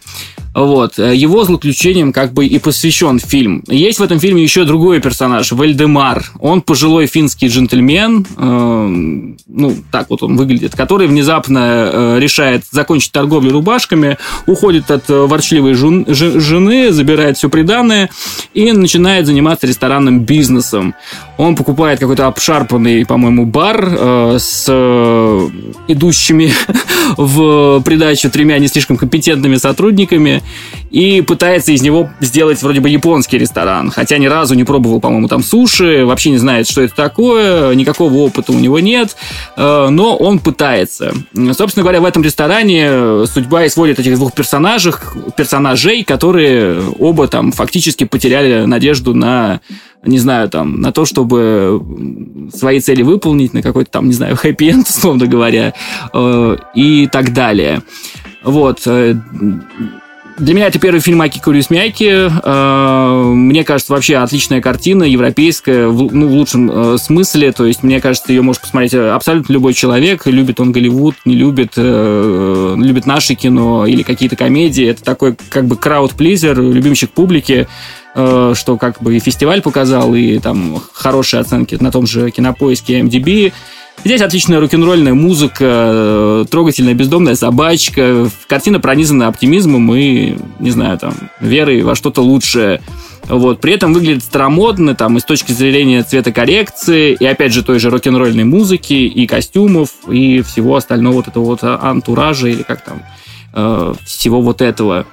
Вот. Его злоключением как бы и посвящен фильм. Есть в этом фильме еще другой персонаж, Вальдемар. Он пожилой финский джентльмен, э, ну, так вот он выглядит, который внезапно э, решает закончить торговлю рубашками, уходит от э, ворчливой жен, жены, забирает все приданное и начинает заниматься ресторанным бизнесом. Он покупает какой-то обшарпанный, по-моему, бар э, с э, идущими в придачу тремя не слишком компетентными сотрудниками и пытается из него сделать вроде бы японский ресторан. Хотя ни разу не пробовал, по-моему, там суши, вообще не знает, что это такое, никакого опыта у него нет, э, но он пытается. Собственно говоря, в этом ресторане судьба исходит этих двух персонажей, персонажей, которые оба там фактически потеряли надежду на не знаю, там, на то, чтобы свои цели выполнить, на какой-то там, не знаю, хэппи-энд, условно говоря, э, и так далее. Вот. Э, для меня это первый фильм Аки Курисмяки. Э, мне кажется, вообще отличная картина, европейская, ну, в лучшем смысле. То есть, мне кажется, ее может посмотреть абсолютно любой человек. Любит он Голливуд, не любит, любит наше кино или какие-то комедии. Это такой, как бы, крауд-плизер, любимчик публики. Э, что как бы и фестиваль показал, и там хорошие оценки на том же кинопоиске MDB. Здесь отличная рок-н-ролльная музыка, э, трогательная бездомная собачка. Картина пронизана оптимизмом и, не знаю, там, верой во что-то лучшее. Вот. При этом выглядит старомодно, там, и с точки зрения цветокоррекции, и, опять же, той же рок-н-ролльной музыки, и костюмов, и всего остального вот этого вот антуража, или как там, э, всего вот этого.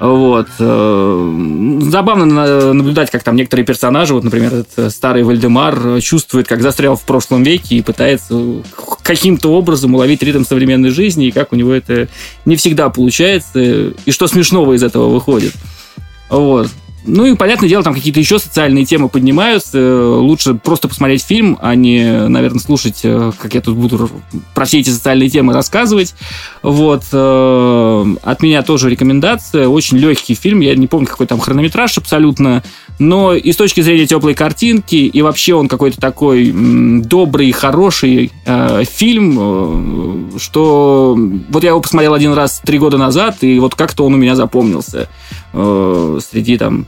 Вот. Э, забавно наблюдать, как там некоторые персонажи, вот, например, этот э, старый Вальдемар, чувствует, как застрял в прошлом веке и пытается каким-то образом уловить ритм современной жизни, и как у него это не всегда получается, и что смешного из этого выходит. Вот. Ну и, понятное дело, там какие-то еще социальные темы поднимаются. Лучше просто посмотреть фильм, а не, наверное, слушать, э, как я тут буду про все эти социальные темы рассказывать. Вот. Э, от меня тоже рекомендация. Очень легкий фильм. Я не помню, какой там хронометраж абсолютно. Но и с точки зрения теплой картинки, и вообще он какой-то такой добрый, хороший э, фильм, что вот я его посмотрел один раз три года назад, и вот как-то он у меня запомнился э, среди там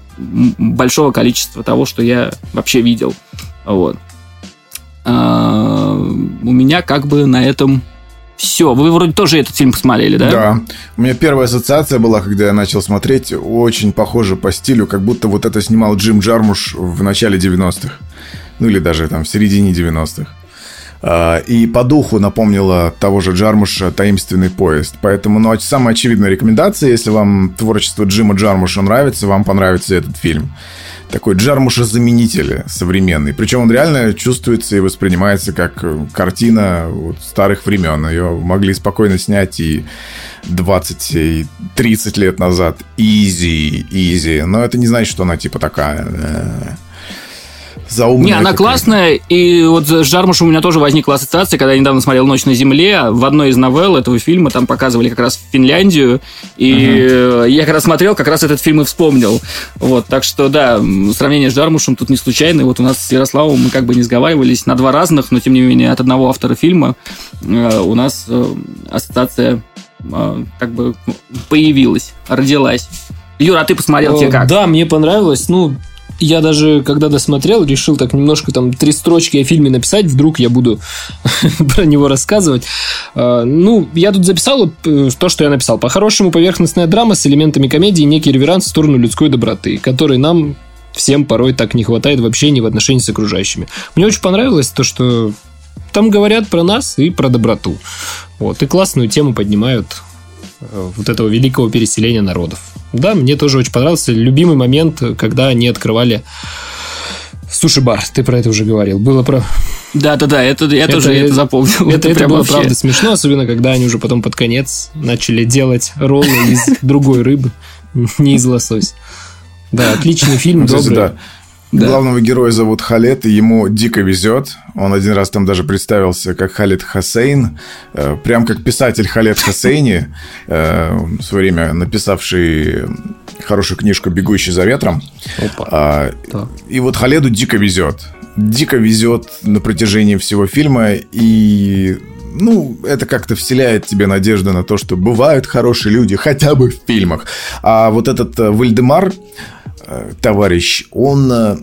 большого количества того, что я вообще видел. Вот. А, у меня как бы на этом все. Вы вроде тоже этот фильм посмотрели, да?
Да. У меня первая ассоциация была, когда я начал смотреть, очень похоже по стилю, как будто вот это снимал Джим Джармуш в начале 90-х. Ну или даже там в середине 90-х. А, и по духу напомнила того же Джармуша «Таинственный поезд». Поэтому, ну, самая очевидная рекомендация, если вам творчество Джима Джармуша нравится, вам понравится этот фильм. такой Джармуша-заменитель современный. Причем он реально чувствуется и воспринимается как картина вот старых времен. Ее могли спокойно снять и 20, и 30 лет назад. Изи, изи. Но это не значит, что она типа такая э,
заумная. Не, она классная, и вот с Жармушем у меня тоже возникла ассоциация, когда я недавно смотрел «Ночь на земле», в одной из новелл этого фильма там показывали как раз Финляндию, и uh-huh. я как раз смотрел, как раз этот фильм и вспомнил. Вот, так что, да, сравнение с Жармушем тут не случайно. Вот у нас с Ярославом мы как бы не сговаривались на два разных, но тем не менее от одного автора фильма э, у нас э, ассоциация э, как бы появилась, родилась. Юра, а ты посмотрел, тебе как?
Да, мне понравилось. Ну, я даже, когда досмотрел, решил так немножко там три строчки о фильме написать, вдруг я буду про него рассказывать. А, ну, я тут записал э, то, что я написал. По-хорошему, поверхностная драма с элементами комедии, некий реверанс в сторону людской доброты, который нам всем порой так не хватает в общении в отношении с окружающими. Мне очень понравилось то, что там говорят про нас и про доброту. Вот, и классную тему поднимают вот этого великого переселения народов. Да, мне тоже очень понравился. Любимый момент, когда они открывали суши-бар. Ты про это уже говорил. Было про...
Да-да-да, это, я это, тоже это запомнил.
Это, это, это было, вообще. правда, смешно, особенно когда они уже потом под конец начали делать роллы из другой рыбы, не из лосось. Да, отличный фильм, добрый. Да.
Главного героя зовут Халет, и ему дико везет. Он один раз там даже представился как Халет Хасейн, э, прям как писатель Халет Хасейни, э, в свое время написавший хорошую книжку «Бегущий за ветром». Опа. А, и вот Халеду дико везет. Дико везет на протяжении всего фильма, и ну, это как-то вселяет тебе надежду на то, что бывают хорошие люди, хотя бы в фильмах. А вот этот э, Вальдемар, товарищ, он э,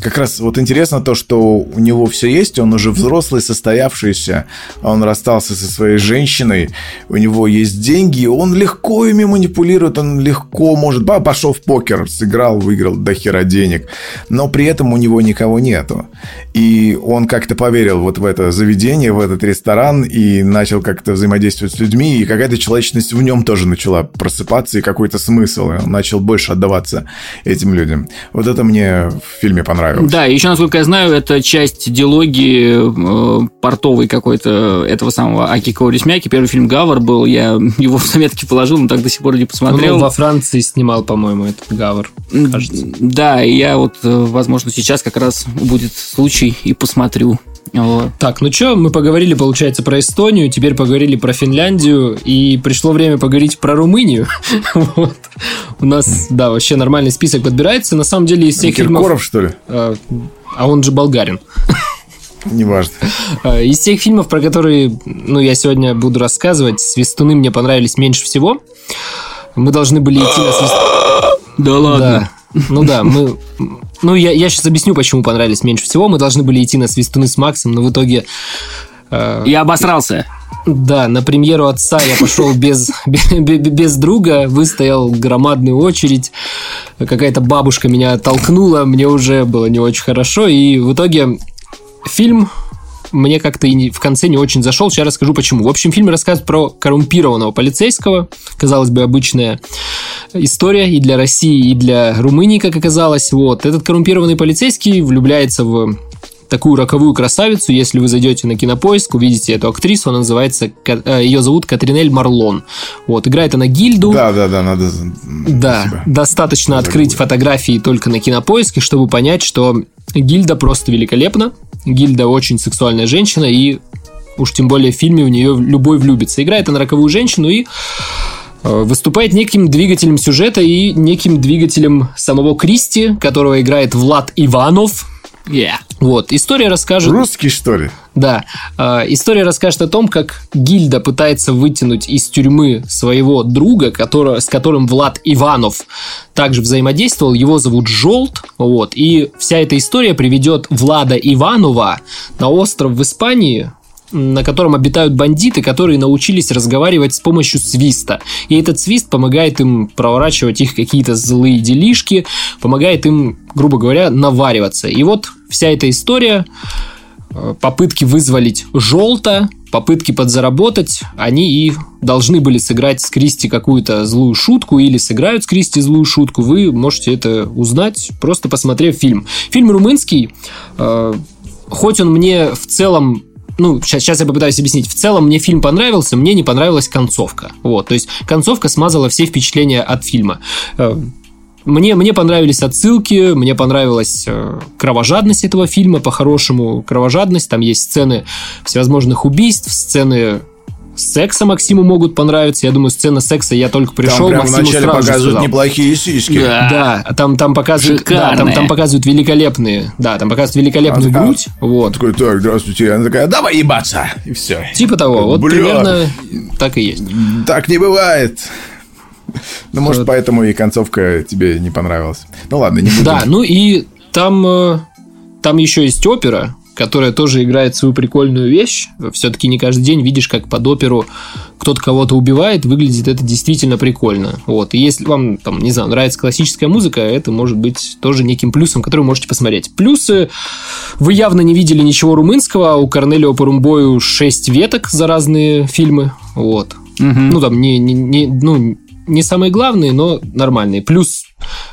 как раз вот интересно то, что у него все есть, он уже взрослый, состоявшийся, он расстался со своей женщиной, у него есть деньги, он легко ими манипулирует, он легко может, ба, пошел в покер, сыграл, выиграл до хера денег, но при этом у него никого нету. И он как-то поверил вот в это заведение, в этот ресторан и начал как-то взаимодействовать с людьми, и какая-то человечность в нем тоже начала просыпаться, и какой-то смысл, и он начал больше отдаваться этим людям. Вот это мне в фильме понравилось.
Да, еще, насколько я знаю, это часть диалогии э, портовой какой-то этого самого Аки Каурисмяки. Первый фильм «Гавар» был, я его в заметки положил, но так до сих пор не посмотрел.
Он во Франции снимал, по-моему, этот «Гавар»,
кажется. Да, и я вот, э, возможно, сейчас как раз будет случай и посмотрю.
Вот. Так, ну что, мы поговорили, получается, про Эстонию, теперь поговорили про Финляндию, и пришло время поговорить про Румынию. вот. У нас, да, вообще нормальный список подбирается. На самом деле из всех
Киркоров, фильмов... что ли?
А, а он же болгарин.
Неважно.
А, из тех фильмов, про которые ну, я сегодня буду рассказывать, «Свистуны» мне понравились меньше всего. Мы должны были идти на свистуны.
Да ладно.
Ну да, мы... Ну, я, я сейчас объясню, почему понравились меньше всего. Мы должны были идти на свистуны с Максом, но в итоге...
Э, я обосрался.
Да, на премьеру отца я пошел без, без друга, выстоял громадную очередь. Какая-то бабушка меня толкнула, мне уже было не очень хорошо. И в итоге фильм мне как-то и в конце не очень зашел. Сейчас расскажу почему. В общем, фильм рассказывает про коррумпированного полицейского. Казалось бы, обычная история и для России, и для Румынии, как оказалось. Вот. Этот коррумпированный полицейский влюбляется в такую роковую красавицу. Если вы зайдете на кинопоиск, увидите эту актрису, она называется, э, ее зовут Катринель Марлон. Вот, играет она Гильду.
Да, да, да, надо.
Да, себя. достаточно открыть фотографии только на кинопоиске, чтобы понять, что Гильда просто великолепна. Гильда очень сексуальная женщина, и уж тем более в фильме в нее любой влюбится. Играет она роковую женщину и э, выступает неким двигателем сюжета и неким двигателем самого Кристи, которого играет Влад Иванов. Yeah. Вот, история расскажет...
Русский, что ли?
Да. Э, история расскажет о том, как Гильда пытается вытянуть из тюрьмы своего друга, который, с которым Влад Иванов также взаимодействовал. Его зовут Желт. Вот. И вся эта история приведет Влада Иванова на остров в Испании, на котором обитают бандиты, которые научились разговаривать с помощью свиста. И этот свист помогает им проворачивать их какие-то злые делишки, помогает им, грубо говоря, навариваться. И вот вся эта история э, попытки вызволить желто попытки подзаработать, они и должны были сыграть с Кристи какую-то злую шутку или сыграют с Кристи злую шутку. Вы можете это узнать, просто посмотрев фильм. Фильм румынский, э, хоть он мне в целом ну, сейчас, сейчас я попытаюсь объяснить. В целом мне фильм понравился, мне не понравилась концовка. Вот, то есть концовка смазала все впечатления от фильма. Э, мне, мне понравились отсылки, мне понравилась э, кровожадность этого фильма, по-хорошему кровожадность. Там есть сцены всевозможных убийств, сцены секса Максиму могут понравиться. Я думаю, сцена секса я только пришел,
там
Максиму
вначале
сразу
показывают
сказал.
неплохие сиськи.
Да, да там, там показывают, да, там, там показывают великолепные, да, там показывают великолепную
Она такая-
грудь, вот.
Такой, так, здравствуйте. Она такая, давай ебаться. И все.
Типа того, вот
Бля.
примерно так и есть.
Так не бывает. Ну, может,
Вот.
поэтому и концовка тебе не понравилась. Ну ладно, не буду.
Да, ну и там, э, там еще есть опера, которая тоже играет свою прикольную вещь. Все-таки не каждый день видишь, как под оперу кто-то кого-то убивает, выглядит это действительно прикольно. Вот. И если вам, там, не знаю, нравится классическая музыка, это может быть тоже неким плюсом, который вы можете посмотреть. Плюсы, вы явно не видели ничего румынского, а у Корнелио Порумбою 6 веток за разные фильмы. Вот. Ну, там, не, не, не- ну, не самые главные, но нормальные. Плюс,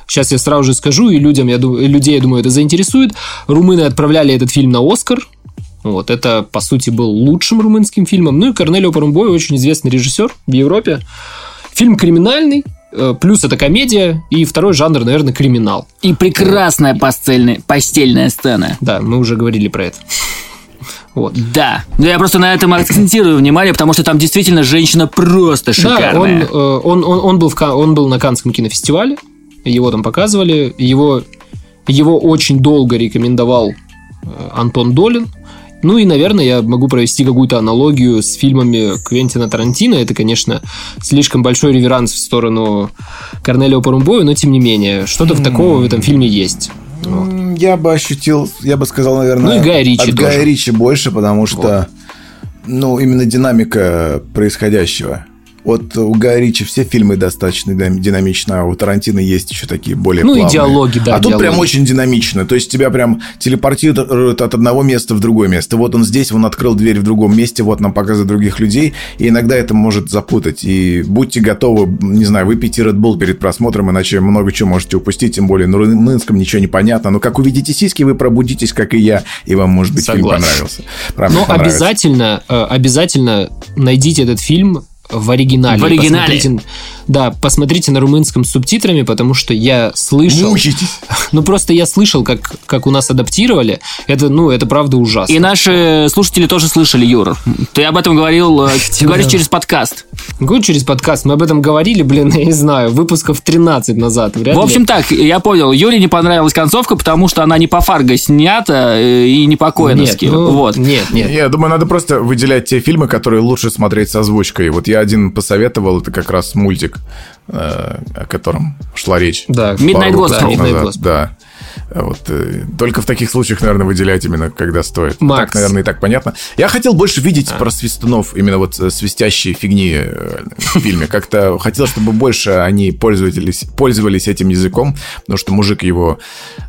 сейчас я сразу же скажу, и людям, я думаю, людей, я думаю, это заинтересует. Румыны отправляли этот фильм на Оскар. Вот, это, по сути, был лучшим румынским фильмом. Ну и Корнелио Порумбой очень известный режиссер в Европе. Фильм криминальный, э, плюс это комедия, и второй жанр, наверное, криминал.
И прекрасная постельная, постельная сцена.
Да, мы уже говорили про это. Вот.
Да. Но я просто на этом акцентирую внимание, потому что там действительно женщина просто
Да, он,
шикарная.
э, он, он, он, был в, он был на Каннском кинофестивале, его там показывали, его, его очень долго рекомендовал э, Антон Долин. Ну и, наверное, я могу провести какую-то аналогию с фильмами Квентина Тарантино. Это, конечно, слишком большой реверанс в сторону Корнелио Порумбоя, но тем не менее, что-то в такого в этом фильме есть. Вот.
М, Я бы ощутил, я бы сказал, наверное,
Ну и Гая Ричи
от Гая
тоже.
Ричи больше, потому что, ну, именно динамика происходящего. Вот у Гая Ричи все фильмы достаточно динам- динамичны, а у Тарантино есть еще такие более
Ну и
плавные.
диалоги, да,
А тут
диалоги.
прям очень динамично. То есть тебя прям телепортируют от одного места в другое место. Вот он здесь, он открыл дверь в другом месте, вот нам показывают других людей. И иногда это может запутать. И будьте готовы, не знаю, выпейте Red Bull перед просмотром, иначе много чего можете упустить, тем более на румынском ничего не понятно. Но как увидите сиськи, вы пробудитесь, как и я, и вам, может быть, фильм
Согласен.
понравился. Правда,
Но
понравится.
обязательно, э, обязательно найдите этот фильм в оригинале.
В оригинале.
Посмотрите- да, посмотрите на румынском с субтитрами, потому что я слышал...
Мучитесь.
Ну, просто я слышал, как, как у нас адаптировали. Это, ну, это правда ужасно.
И наши слушатели тоже слышали, Юр. Ты об этом говорил, э, ты говоришь
да.
через подкаст.
Говорю через подкаст, мы об этом говорили, блин, я не знаю, выпусков 13 назад. Вряд
В
ли.
общем так, я понял, Юре не понравилась концовка, потому что она не по Фарго снята э, и не по Коэновски.
нет, ну,
вот.
нет, нет.
Я думаю, надо просто выделять те фильмы, которые лучше смотреть с озвучкой. Вот я один посоветовал, это как раз мультик, э, о котором шла речь.
Да,
Midnight Gospel.
Да. Вот, э, только в таких случаях, наверное, выделять именно, когда стоит.
Макс.
Так, наверное, и так понятно. Я хотел больше видеть про свистунов, именно вот э, свистящие фигни э, в фильме. Как-то хотел, чтобы больше они пользовались, пользовались этим языком, потому что мужик его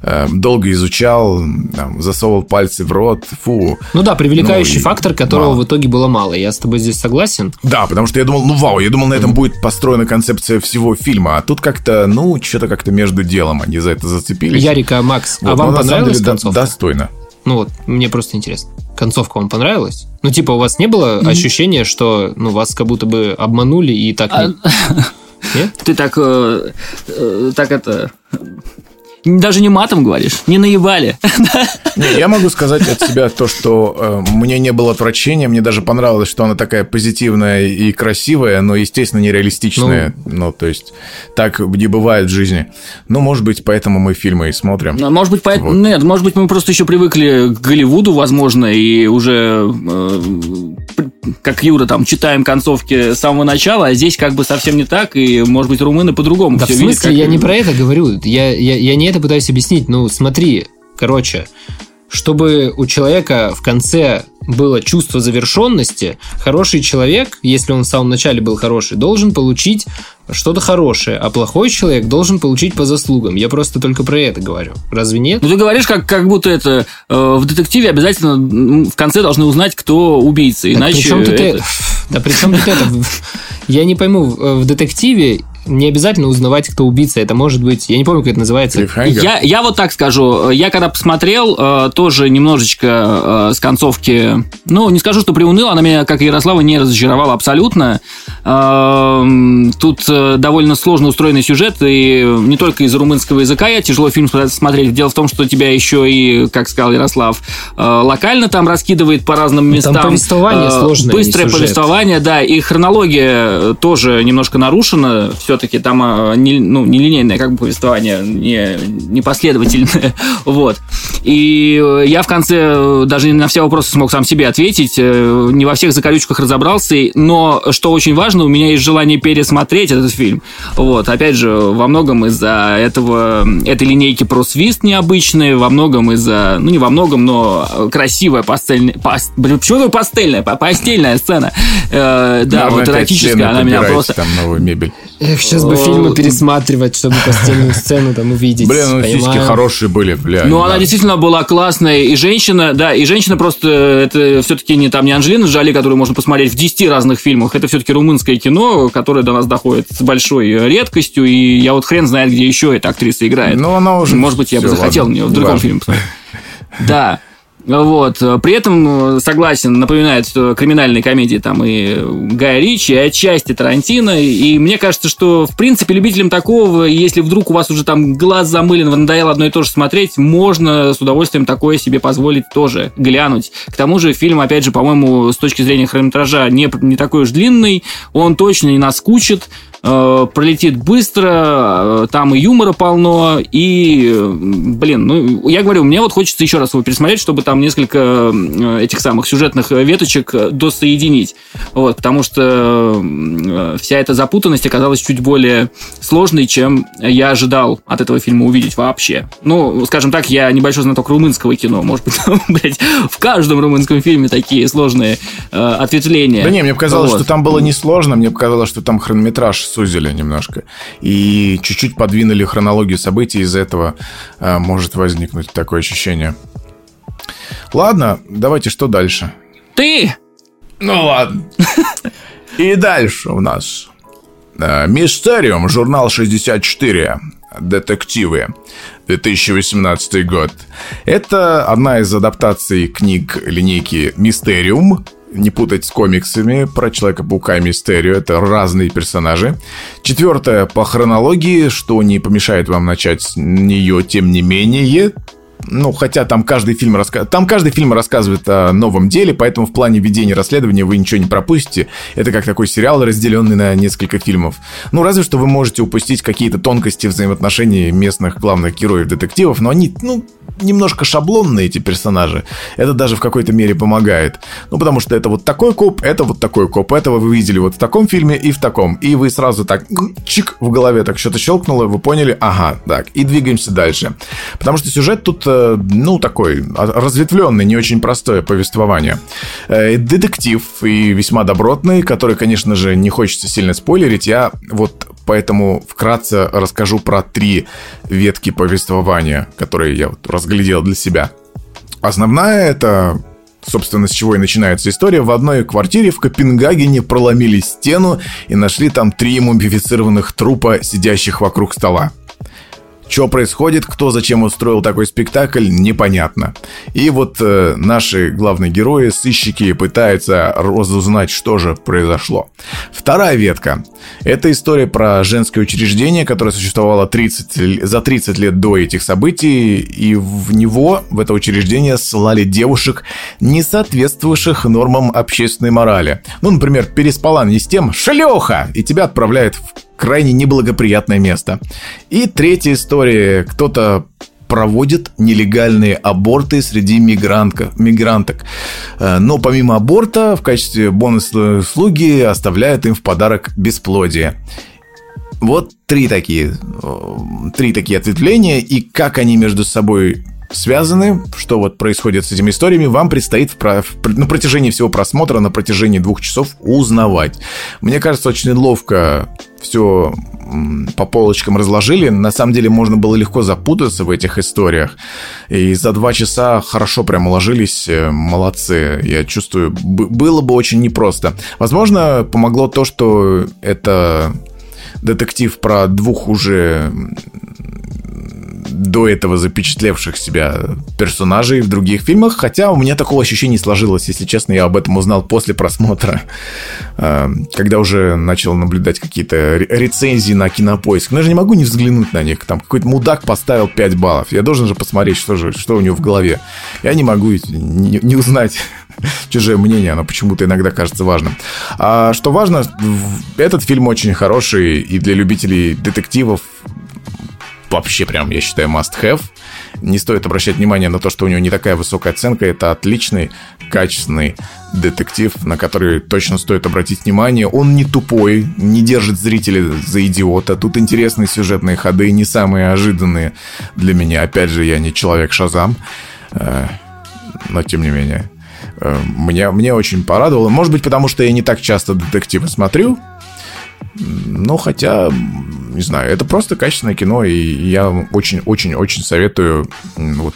э, долго изучал, там, засовывал пальцы в рот, фу.
Ну да, привлекающий
Ну
фактор, которого
мало.
в итоге было мало. Я с тобой здесь согласен.
Да, потому что я думал, ну вау, я думал, на этом будет построена концепция всего фильма, а тут как-то, ну, что-то как-то между делом они за это зацепились.
Ярика, Макс,
Вот,
а вам понравилась
деле
концовка?
достойно.
Ну вот, мне просто интересно. Концовка вам понравилась? Ну, типа, у вас не было ощущения, что ну, вас как будто бы обманули и так
А,
не... Нет?
Ты так, э, э, так это... Даже не матом говоришь, не наебали.
Не, я могу сказать от себя то, что э, мне не было отвращения, мне даже понравилось, что она такая позитивная и красивая, но, естественно, нереалистичная. Ну, то есть, так не бывает в жизни. Ну, может быть, поэтому мы фильмы и смотрим.
Ну, Может быть, поэт-
Вот.
нет, может быть, мы просто еще привыкли к Голливуду, возможно, и уже, э, как Юра, там, читаем концовки с самого начала, а здесь как бы совсем не так, и, может быть, румыны по-другому
Да в
всё видят,
смысле,
как-
я не про это говорю. Я, я, я не это пытаюсь объяснить. Ну, смотри, короче, чтобы у человека в конце было чувство завершенности, хороший человек, если он в самом начале был хороший, должен получить что-то хорошее, а плохой человек должен получить по заслугам. Я просто только про это говорю. Разве нет?
Ну, ты говоришь, как, как будто это э, в детективе обязательно в конце должны узнать, кто убийца. Иначе.
Да при тут это... Да при чем тут это? Я не пойму, в детективе не обязательно узнавать, кто убийца. Это может быть, я не помню, как это называется.
Я, я вот так скажу. Я когда посмотрел, э, тоже немножечко э, с концовки, ну, не скажу, что приуныл, она меня, как и Ярослава, не разочаровала абсолютно. Эм, тут э, довольно сложно устроенный сюжет, и не только из-за румынского языка я тяжело фильм смотреть. Дело в том, что тебя еще и, как сказал Ярослав, локально там раскидывает по разным местам. Там
повествование сложное.
Быстрое повествование, да, и хронология тоже немножко нарушена. Все все-таки там а, не, ну, нелинейное как бы повествование, не, непоследовательное. вот. И э, я в конце э, даже на все вопросы смог сам себе ответить, э, не во всех закорючках разобрался, но что очень важно, у меня есть желание пересмотреть этот фильм. Вот, опять же, во многом из-за этого, этой линейки про свист необычный, во многом из-за, ну не во многом, но красивая пастельная, паст, почему пастельная, постельная сцена, э, да, вот эротическая, она меня просто...
Там новую мебель.
Эх, сейчас бы фильмы пересматривать, чтобы постельную сцену там увидеть.
Блин, ну сиськи хорошие были, бля.
Ну, она действительно была классная, и женщина, да, и женщина просто, это все-таки не там не Анжелина Джоли, которую можно посмотреть в 10 разных фильмах, это все-таки румынское кино, которое до нас доходит с большой редкостью, и я вот хрен знает, где еще эта актриса играет.
Ну, она уже...
Может быть, я бы захотел ладно. в другом фильме посмотреть. Да. Вот. При этом, согласен, напоминает что криминальные комедии там и Гая Ричи, и отчасти Тарантино. И мне кажется, что, в принципе, любителям такого, если вдруг у вас уже там глаз замылен, надоело одно и то же смотреть, можно с удовольствием такое себе позволить тоже глянуть. К тому же фильм, опять же, по-моему, с точки зрения хронометража не, не такой уж длинный, он точно не наскучит, Э, пролетит быстро, э, там и юмора полно, и, блин, ну, я говорю, мне вот хочется еще раз его пересмотреть, чтобы там несколько э, этих самых сюжетных веточек досоединить, вот, потому что вся эта запутанность оказалась чуть более сложной, чем я ожидал от этого фильма увидеть вообще. Ну, скажем так, я небольшой знаток румынского кино, может быть, блядь, в каждом румынском фильме такие сложные ответвления.
Да не, мне показалось, вот. что там было несложно, мне показалось, что там хронометраж сузили немножко. И чуть-чуть подвинули хронологию событий, из-за этого э, может возникнуть такое ощущение. Ладно, давайте что дальше?
Ты!
Ну ладно. И дальше у нас э, Мистериум, журнал 64. Детективы. 2018 год. Это одна из адаптаций книг линейки Мистериум, не путать с комиксами про Человека-паука и Мистерию. Это разные персонажи. Четвертое по хронологии, что не помешает вам начать с нее, тем не менее. Ну, хотя там каждый фильм раска... там каждый фильм рассказывает о новом деле, поэтому в плане ведения расследования вы ничего не пропустите. Это как такой сериал, разделенный на несколько фильмов. Ну, разве что вы можете упустить какие-то тонкости взаимоотношений местных главных героев-детективов, но они, ну, немножко шаблонные эти персонажи. Это даже в какой-то мере помогает. Ну, потому что это вот такой коп, это вот такой коп. Этого вы видели вот в таком фильме и в таком. И вы сразу так чик в голове так что-то щелкнуло, вы поняли, ага, так, и двигаемся дальше. Потому что сюжет тут, ну, такой разветвленный, не очень простое повествование. Э, детектив и весьма добротный, который, конечно же, не хочется сильно спойлерить. Я вот поэтому вкратце расскажу про три ветки повествования, которые я вот разглядел для себя. Основная это Собственно, с чего и начинается история. В одной квартире в Копенгагене проломили стену и нашли там три мумифицированных трупа, сидящих вокруг стола. Что происходит, кто зачем устроил такой спектакль, непонятно. И вот э, наши главные герои, сыщики, пытаются разузнать, что же произошло. Вторая ветка. Это история про женское учреждение, которое существовало 30, за 30 лет до этих событий, и в него, в это учреждение, ссылали девушек, не соответствовавших нормам общественной морали. Ну, например, переспала не с тем «шлеха!» и тебя отправляют в крайне неблагоприятное место. И третья история. Кто-то проводит нелегальные аборты среди мигрантов, мигранток. Э, но помимо аборта, в качестве бонусной услуги оставляют им в подарок бесплодие. Вот три такие, э, три такие ответвления, и как они между собой связаны, что вот происходит с этими историями, вам предстоит в, в, на протяжении всего просмотра, на протяжении двух часов узнавать. Мне кажется, очень ловко все по полочкам разложили. На самом деле можно было легко запутаться в этих историях. И за два часа хорошо прям уложились. Э, молодцы. Я чувствую, было бы очень непросто. Возможно, помогло то, что это детектив про двух уже до этого запечатлевших себя персонажей в других фильмах, хотя у меня такого ощущения не сложилось, если честно, я об этом узнал после просмотра, э, когда уже начал наблюдать какие-то рецензии на кинопоиск. Но я же не могу не взглянуть на них. Там какой-то мудак поставил 5 баллов. Я должен же посмотреть, что же, что у него в голове. Я не могу не, не узнать чужое мнение, оно почему-то иногда кажется важным. А что важно, этот фильм очень хороший и для любителей детективов вообще прям, я считаю, must-have. Не стоит обращать внимание на то, что у него не такая высокая оценка. Это отличный, качественный детектив, на который точно стоит обратить внимание. Он не тупой, не держит зрителя за идиота. Тут интересные сюжетные ходы, не самые ожиданные для меня. Опять же, я не человек Шазам, э, но тем не менее. Э, мне, мне очень порадовало. Может быть, потому что я не так часто детективы смотрю. Ну, хотя не знаю, это просто качественное кино, и я очень-очень-очень советую вот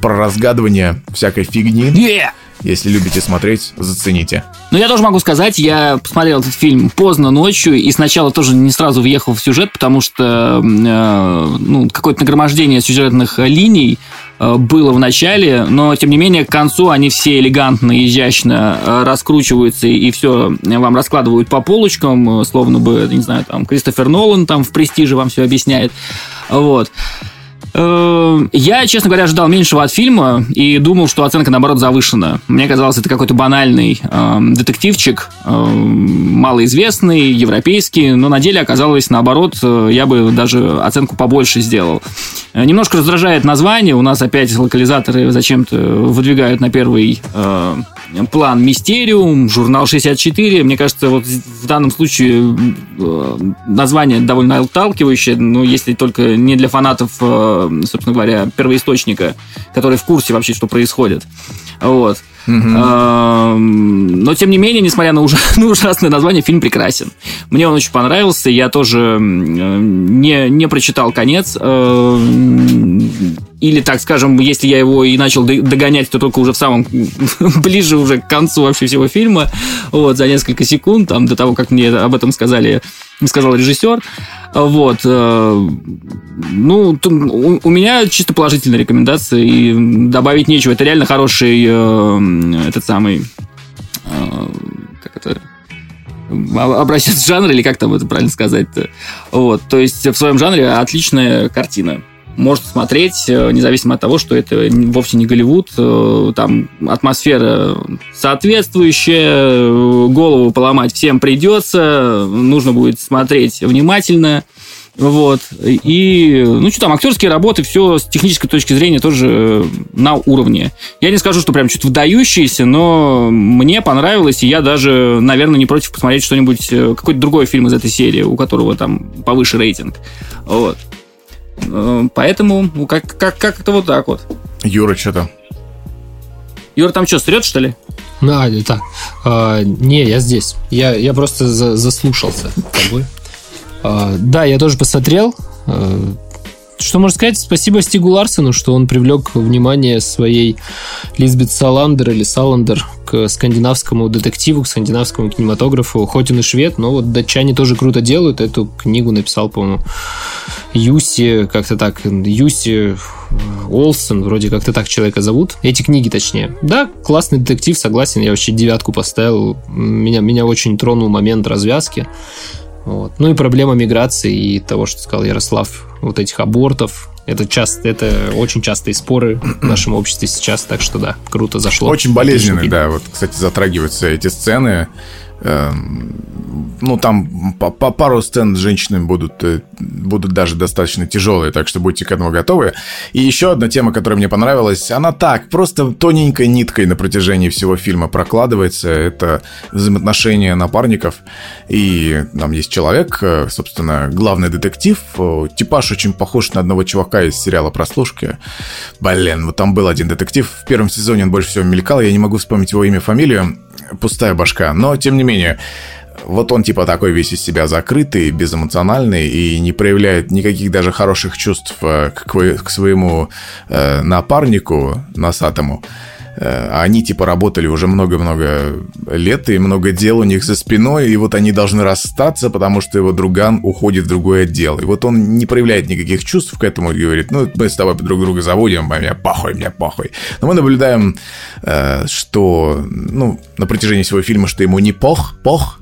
про разгадывание всякой фигни.
Yeah!
Если любите смотреть, зацените.
Ну, я тоже могу сказать, я посмотрел этот фильм поздно ночью, и сначала тоже не сразу въехал в сюжет, потому что э, ну, какое-то нагромождение сюжетных линий было в начале, но, тем не менее, к концу они все элегантно и изящно э, раскручиваются, и все вам раскладывают по полочкам, словно бы, не знаю, там, Кристофер Нолан там в «Престиже» вам все объясняет. Вот. Я, честно говоря, ожидал меньшего от фильма и думал, что оценка, наоборот, завышена. Мне казалось, это какой-то банальный э, детективчик, э, малоизвестный, европейский, но на деле оказалось, наоборот, э, я бы даже оценку побольше сделал. Э, немножко раздражает название. У нас опять локализаторы зачем-то выдвигают на первый э, план Мистериум, журнал 64. Мне кажется, вот в данном случае э, название довольно отталкивающее, но если только не для фанатов, собственно говоря, первоисточника, которые в курсе вообще, что происходит. Вот. Но, тем не менее, несмотря на, ужас, на ужасное название, фильм прекрасен. Мне он очень понравился. Я тоже не, не прочитал конец. Или, так скажем, если я его и начал догонять, то только уже в самом ближе уже к концу вообще всего фильма, вот, за несколько секунд, там, до того, как мне об этом сказали, сказал режиссер. Вот. Э, ну, у меня чисто положительная рекомендация, и добавить нечего. Это реально хороший э, этот самый... Э, как это образец жанра, или как там это правильно сказать-то. Вот, то есть в своем жанре отличная картина можно смотреть, э, независимо от того, что это вовсе не Голливуд. Э, там атмосфера соответствующая, э, голову поломать всем придется, нужно будет смотреть внимательно. Вот. И, ну, что там, актерские работы, все с технической точки зрения тоже на уровне. Я не скажу, что прям что-то выдающееся, но мне понравилось, и я даже, наверное, не против посмотреть что-нибудь, какой-то другой фильм из этой серии, у которого там повыше рейтинг. Вот. Э, поэтому ну, как, как, как это вот так вот.
Юра, что там?
Юра там что, срет, что ли?
А, это. А, не, я здесь. Я, я просто за, заслушался тобой. А, да, я тоже посмотрел. А, что можно сказать? Спасибо Стигу Ларсену, что он привлек внимание своей Лизбет Саландер или Саландер к скандинавскому детективу, к скандинавскому кинематографу. Хоть он и швед, но вот датчане тоже круто делают. Эту книгу написал, по-моему, Юси, как-то так, Юси Олсен, вроде как-то так человека зовут. Эти книги, точнее. Да, классный детектив, согласен. Я вообще девятку поставил. Меня, меня очень тронул момент развязки. Вот. Ну и проблема миграции и того, что сказал Ярослав, вот этих абортов. Это часто, это очень частые споры в нашем обществе сейчас, так что да, круто зашло.
Очень болезненный, да. Вот, кстати, затрагиваются эти сцены. Эм, ну, там по, по пару сцен с женщинами будут, э, будут даже достаточно тяжелые, так что будьте к этому готовы. И еще одна тема, которая мне понравилась, она так, просто тоненькой ниткой на протяжении всего фильма прокладывается. Это взаимоотношения напарников. И там есть человек, э, собственно, главный детектив. Типаж очень похож на одного чувака из сериала «Прослушки». Блин, вот там был один детектив. В первом сезоне он больше всего мелькал. Я не могу вспомнить его имя, фамилию пустая башка. Но, тем не менее, вот он типа такой весь из себя закрытый, безэмоциональный и не проявляет никаких даже хороших чувств э, к, к своему э, напарнику носатому. Э, они типа работали уже много-много лет, и много дел у них за спиной, и вот они должны расстаться, потому что его друган уходит в другой отдел. И вот он не проявляет никаких чувств к этому и говорит, ну, мы с тобой друг друга заводим, а мне похуй, мне похуй. Но мы наблюдаем, э, что, ну, на протяжении всего фильма, что ему не пох, пох,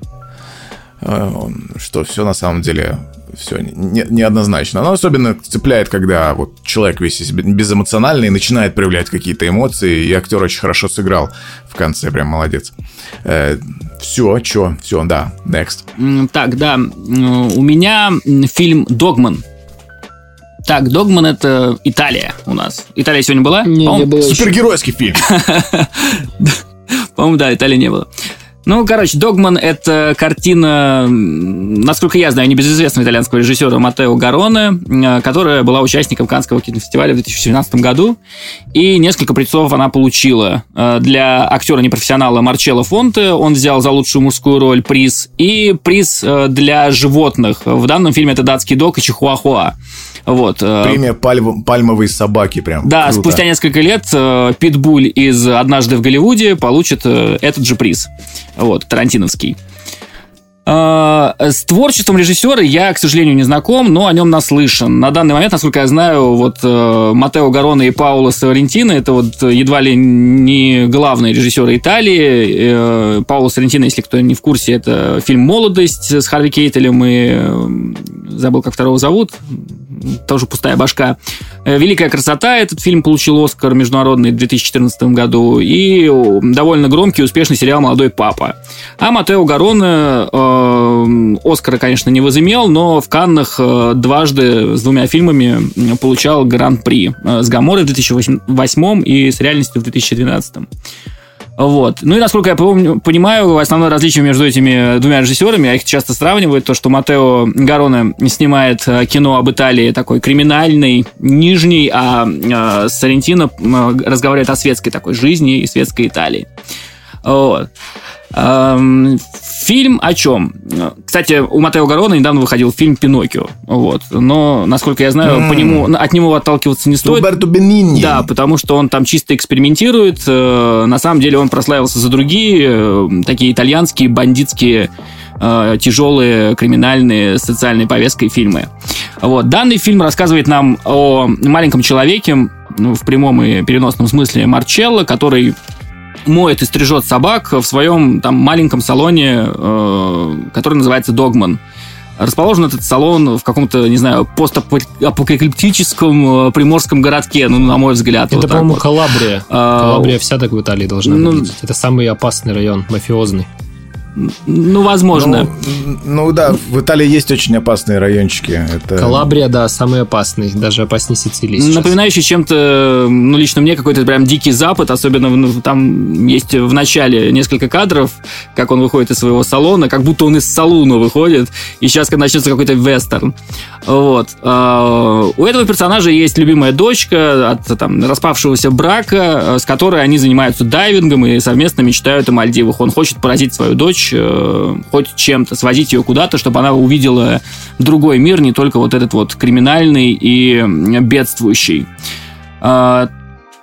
что все на самом деле все не, неоднозначно. Но особенно цепляет, когда вот человек весь безэмоциональный начинает проявлять какие-то эмоции, и актер очень хорошо сыграл в конце, прям молодец. Э, все, что, все, да, next.
Так, да, у меня фильм «Догман». Так, «Догман» — это Италия у нас. Италия сегодня была?
Не, не было
Супергеройский фильм.
По-моему, да, Италии не было. Ну, короче, «Догман» — это картина, насколько я знаю, небезызвестного итальянского режиссера Матео Гароне, э, которая была участником Канского кинофестиваля в 2017 году. И несколько призов она получила. Э, для актера-непрофессионала Марчелло Фонте он взял за лучшую мужскую роль приз. И приз э, для животных. В данном фильме это датский дог и чихуахуа. Вот.
Премия пальм, пальмовой собаки прям.
Да, Круто. спустя несколько лет Питбуль из «Однажды в Голливуде» получит этот же приз. Вот, Тарантиновский. С творчеством режиссера я, к сожалению, не знаком, но о нем наслышан. На данный момент, насколько я знаю, вот Матео Гароне и Пауло Соррентино это вот едва ли не главные режиссеры Италии. Пауло Соррентино, если кто не в курсе, это фильм «Молодость» с Харви Кейтелем и забыл, как второго зовут, тоже пустая башка. Э, Великая красота. Этот фильм получил Оскар международный в 2014 году. И довольно громкий и успешный сериал «Молодой папа». А Матео Гароне э, Оскара, конечно, не возымел, но в Каннах э, дважды с двумя фильмами получал гран-при. Э, с Гаморой в 2008 и с реальностью в 2012. Вот. Ну и, насколько я помню, понимаю, основное различие между этими двумя режиссерами, а их часто сравнивают, то, что Матео Гароне снимает э, кино об Италии такой криминальный, нижний, а Сарентино разговаривает о светской такой жизни и светской Италии. Вот. Фильм о чем? Кстати, у Матео Гарона недавно выходил фильм «Пиноккио». Вот. Но, насколько я знаю, mm. по нему, от него отталкиваться не стоит.
Роберто Бенини.
Да, потому что он там чисто экспериментирует. Э, на самом деле он прославился за другие э, такие итальянские бандитские э, тяжелые криминальные социальной повесткой фильмы. Вот. Данный фильм рассказывает нам о маленьком человеке, в прямом и переносном смысле Марчелло, который моет и стрижет собак в своем там маленьком салоне, э, который называется Догман. Расположен этот салон в каком-то, не знаю, постапокалиптическом э, приморском городке, ну, на мой взгляд.
Это, вот по-моему, вот. Калабрия. А, Калабрия вся так в Италии должна ну, быть. Это самый опасный район, мафиозный.
Ну, возможно.
Ну, ну да, в Италии есть очень опасные райончики. Это...
Калабрия, да, самый опасный, даже опаснее Сицилии
сейчас. Напоминающий чем-то, ну, лично мне какой-то прям дикий запад, особенно ну, там есть в начале несколько кадров, как он выходит из своего салона, как будто он из салуна выходит, и сейчас начнется какой-то вестерн. Вот. А, у этого персонажа есть любимая дочка от там, распавшегося брака, с которой они занимаются дайвингом и совместно мечтают о Мальдивах. Он хочет поразить свою дочь помочь э, хоть чем-то, свозить ее куда-то, чтобы она увидела другой мир, не только вот этот вот криминальный и бедствующий. А,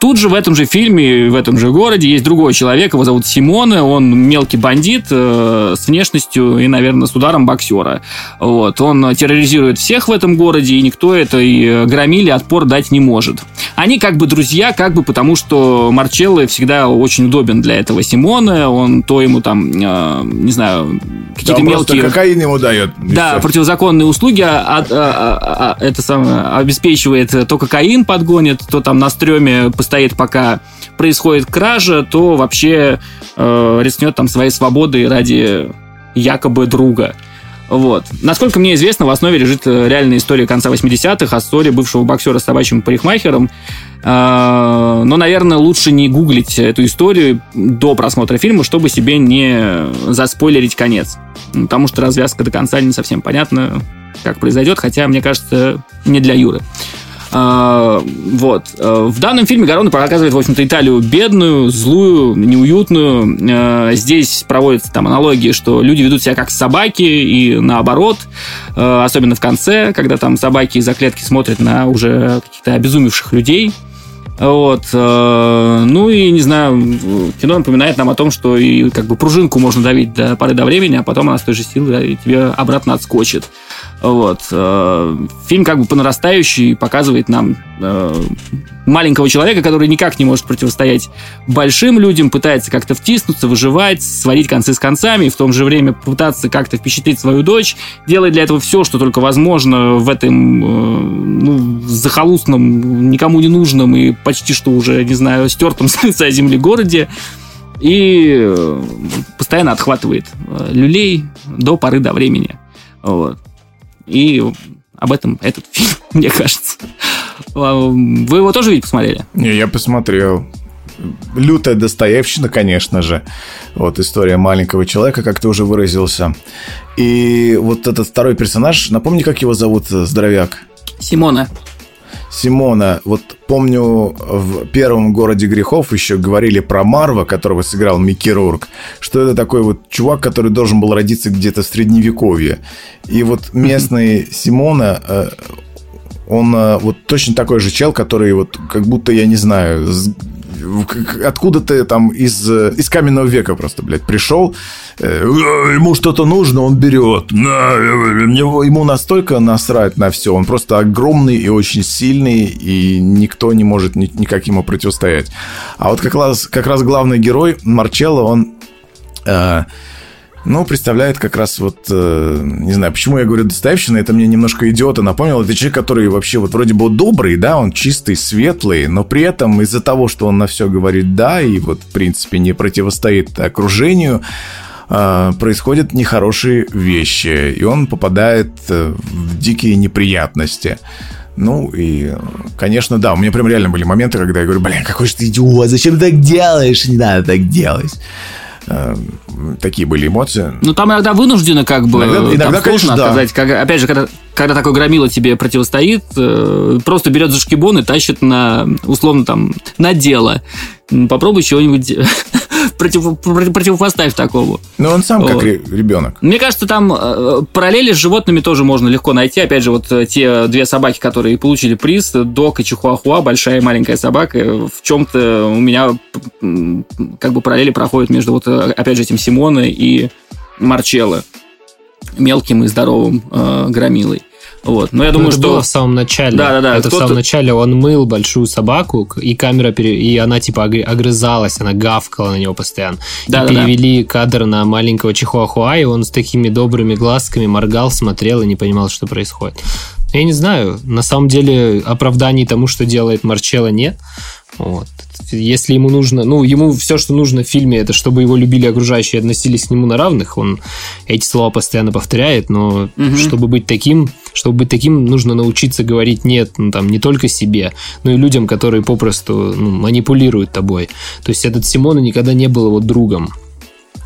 Тут же в этом же фильме, в этом же городе есть другой человек, его зовут Симоне, он мелкий бандит э, с внешностью и, наверное, с ударом боксера. Вот. Он терроризирует всех в этом городе, и никто этой э, громиле отпор дать не может. Они как бы друзья, как бы потому, что Марчелло всегда очень удобен для этого Симона, он то ему там, э, не знаю, какие-то да, мелкие...
кокаин ему дает.
Да, противозаконные услуги, а, а, а, а, это самое, обеспечивает то кокаин подгонит, то там на стреме постоянно стоит, пока происходит кража, то вообще э, рискнет там своей свободой ради якобы друга. Вот. Насколько мне известно, в основе лежит э, реальная история конца 80-х о ссоре бывшего боксера с собачьим парикмахером. А, но, наверное, лучше не гуглить эту историю до просмотра фильма, чтобы себе не заспойлерить конец. Потому что развязка до конца не совсем понятна, как произойдет, хотя, мне кажется, не для Юры. А, вот. А, в данном фильме Гарон показывает, в общем-то, Италию бедную, злую, неуютную. А, здесь проводятся там аналогии, что люди ведут себя как собаки и наоборот. Особенно в конце, когда там собаки из-за клетки смотрят на уже каких-то обезумевших людей. Вот. Э, ну и, не знаю, кино напоминает нам о том, что и как бы пружинку можно давить до поры до времени, а потом она с той же силой тебе обратно отскочит. Вот. Э, фильм как бы по нарастающей показывает нам э, маленького человека, который никак не может противостоять большим людям, пытается как-то втиснуться, выживать, сводить концы с концами, и в то же время пытаться как-то впечатлить свою дочь, делает для этого все, что только возможно в этом ну, захолустном, никому не нужном и почти что уже, не знаю, стертом с лица земли городе и постоянно отхватывает люлей до поры до времени. Вот. И об этом этот фильм, мне кажется. А, вы его тоже ведь посмотрели?
Не, я посмотрел. Лютая Достоевщина, конечно же. Вот история маленького человека, как ты уже выразился. И вот этот второй персонаж, напомни, как его зовут, здоровяк?
Симона.
Симона. Вот помню, в первом городе грехов еще говорили про Марва, которого сыграл Микки Рурк, что это такой вот чувак, который должен был родиться где-то в средневековье. И вот местный Симона, э, он э, вот точно такой же чел, который вот как будто, я не знаю, откуда ты там из, э, из каменного века просто, блядь, пришел, э, ему что-то нужно, он берет. Ему настолько насрать на все. Он просто огромный и очень сильный, и никто не может никак ему противостоять. А вот как раз, как раз главный герой Марчелло, он э, ну, представляет как раз вот, э, не знаю, почему я говорю доставщина, это мне немножко идиота напомнил. Это человек, который вообще вот вроде бы добрый, да, он чистый, светлый, но при этом из-за того, что он на все говорит да, и вот, в принципе, не противостоит окружению, э, происходят нехорошие вещи, и он попадает э, в дикие неприятности. Ну и, конечно, да, у меня прям реально были моменты, когда я говорю, блин, какой же ты идиот, зачем ты так делаешь, не надо так делать. Э, такие были эмоции.
Ну, там иногда вынуждены как бы...
Иногда, иногда конечно, да.
сказать. Как, опять же, когда, когда такой громила тебе противостоит, э, просто берет за шкибон и тащит на, условно, там, на дело. Попробуй чего-нибудь против, противопоставь такому.
Ну, он сам вот. как ребенок.
Мне кажется, там э, параллели с животными тоже можно легко найти. Опять же, вот э, те две собаки, которые получили приз, Док и Чихуахуа, большая и маленькая собака, в чем-то у меня как бы параллели проходят между вот, э, опять же, этим Симона и Марчелло мелким и здоровым э, громилой. Вот. Но я думаю, это что...
было в самом начале.
Да, да, да.
Это в самом начале он мыл большую собаку, и камера, пере... и она типа огрызалась, она гавкала на него постоянно. Да, и да, перевели да. кадр на маленького Чихуахуа, и он с такими добрыми глазками моргал, смотрел и не понимал, что происходит. Я не знаю, на самом деле оправданий тому, что делает Марчелло, нет. Вот. Если ему нужно, ну, ему все, что нужно в фильме, это чтобы его любили окружающие и относились к нему на равных. Он эти слова постоянно повторяет, но угу. чтобы быть таким, чтобы быть таким, нужно научиться говорить нет, ну, там, не только себе, но и людям, которые попросту ну, манипулируют тобой. То есть этот Симона никогда не был его другом.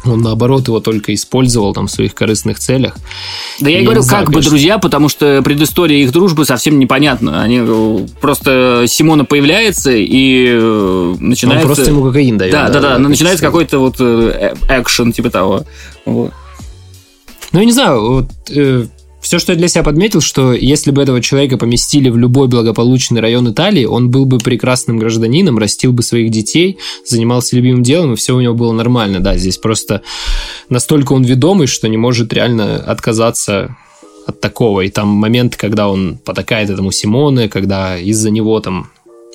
Он, наоборот, его только использовал там в своих корыстных целях.
Да я, я говорю, знаю, как конечно. бы друзья, потому что предыстория их дружбы совсем непонятна. Они э, просто Симона появляется и э, начинается...
Он просто ему кокаин дает.
Да, да, да. да, да начинается какой-то вот э, экшен типа того. Вот.
Ну, я не знаю, вот все, что я для себя подметил, что если бы этого человека поместили в любой благополучный район Италии, он был бы прекрасным гражданином, растил бы своих детей, занимался любимым делом, и все у него было нормально. Да, здесь просто настолько он ведомый, что не может реально отказаться от такого. И там момент, когда он потакает этому Симоне, когда из-за него там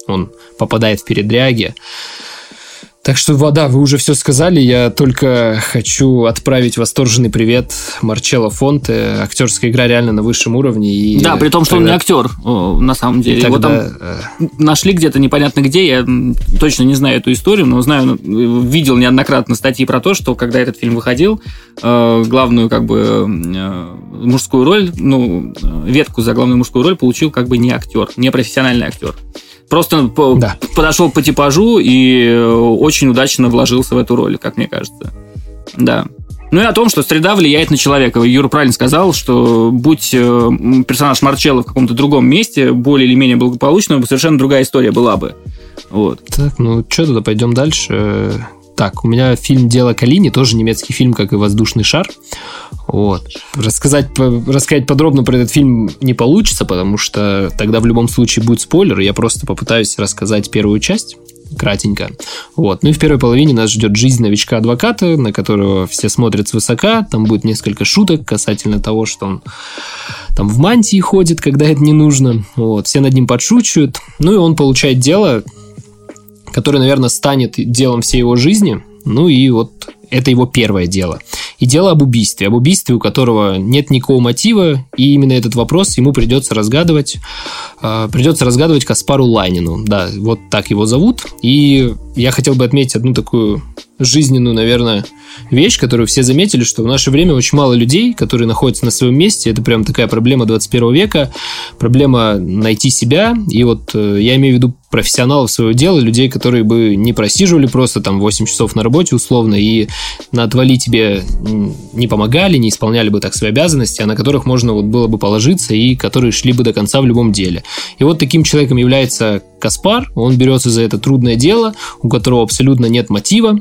он попадает в передряги. Так что, вода, вы уже все сказали. Я только хочу отправить восторженный привет Марчелло Фонте. Актерская игра реально на высшем уровне. И
да, при том, что тогда... он не актер, на самом деле. Тогда... Его там э, нашли где-то непонятно где. Я точно не знаю эту историю, но знаю, видел неоднократно статьи про то, что когда этот фильм выходил, э, главную как бы э, мужскую роль, ну, ветку за главную мужскую роль получил как бы не актер, не профессиональный актер. Просто да. подошел по типажу и э, очень удачно вложился в эту роль, как мне кажется. Да. Ну и о том, что среда влияет на человека. Юра правильно сказал, что будь э, персонаж Марчелло в каком-то другом месте, более или менее благополучно, совершенно другая история была бы. Вот.
Так, ну что тогда пойдем дальше. Так, у меня фильм «Дело Калини», тоже немецкий фильм, как и «Воздушный шар». Вот. Рассказать, рассказать подробно про этот фильм не получится, потому что тогда в любом случае будет спойлер. Я просто попытаюсь рассказать первую часть кратенько. Вот. Ну и в первой половине нас ждет жизнь новичка-адвоката, на которого все смотрят свысока. Там будет несколько шуток касательно того, что он там в мантии ходит, когда это не нужно. Вот. Все над ним подшучивают. Ну и он получает дело, который, наверное, станет делом всей его жизни. Ну и вот это его первое дело. И дело об убийстве. Об убийстве, у которого нет никакого мотива, и именно этот вопрос ему придется разгадывать. Э, придется разгадывать Каспару Лайнину. Да, вот так его зовут. И я хотел бы отметить одну такую жизненную, наверное, вещь, которую все заметили, что в наше время очень мало людей, которые находятся на своем месте. Это прям такая проблема 21 века, проблема найти себя. И вот э, я имею в виду профессионалов своего дела, людей, которые бы не просиживали просто там 8 часов на работе условно и на отвали тебе не помогали, не исполняли бы так свои обязанности, а на которых можно вот было бы положиться и которые шли бы до конца в любом деле. И вот таким человеком является Каспар, он берется за это трудное дело, у которого абсолютно нет мотива,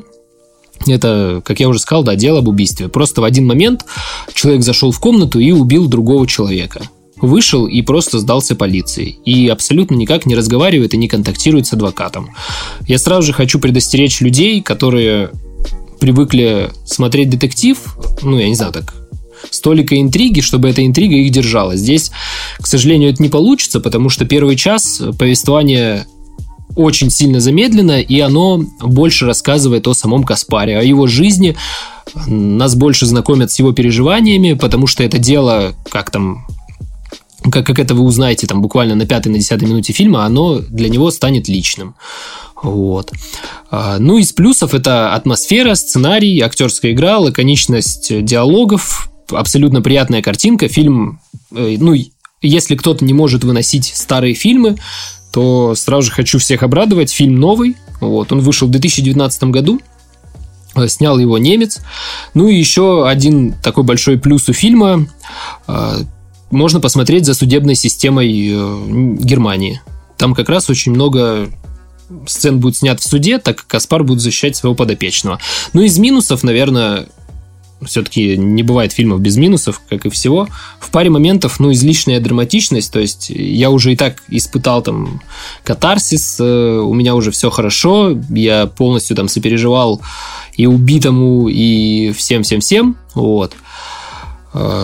это, как я уже сказал, да, дело об убийстве. Просто в один момент человек зашел в комнату и убил другого человека. Вышел и просто сдался полиции. И абсолютно никак не разговаривает и не контактирует с адвокатом. Я сразу же хочу предостеречь людей, которые привыкли смотреть детектив, ну, я не знаю, так, столика интриги, чтобы эта интрига их держала. Здесь, к сожалению, это не получится, потому что первый час повествования очень сильно замедлено, и оно больше рассказывает о самом Каспаре, о его жизни. Нас больше знакомят с его переживаниями, потому что это дело, как там как, как это вы узнаете там буквально на пятой, на десятой минуте фильма, оно для него станет личным. Вот. А, ну, из плюсов это атмосфера, сценарий, актерская игра, лаконичность диалогов, абсолютно приятная картинка. Фильм, э, ну, если кто-то не может выносить старые фильмы, то сразу же хочу всех обрадовать. Фильм новый. Вот, он вышел в 2019 году. Э, снял его немец. Ну и еще один такой большой плюс у фильма. Э, можно посмотреть за судебной системой э, Германии. Там как раз очень много сцен будет снят в суде, так как Каспар будет защищать своего подопечного. Ну, из минусов, наверное, все-таки не бывает фильмов без минусов, как и всего. В паре моментов, ну, излишняя драматичность, то есть я уже и так испытал там катарсис, э, у меня уже все хорошо, я полностью там сопереживал и убитому, и всем-всем-всем, вот. А,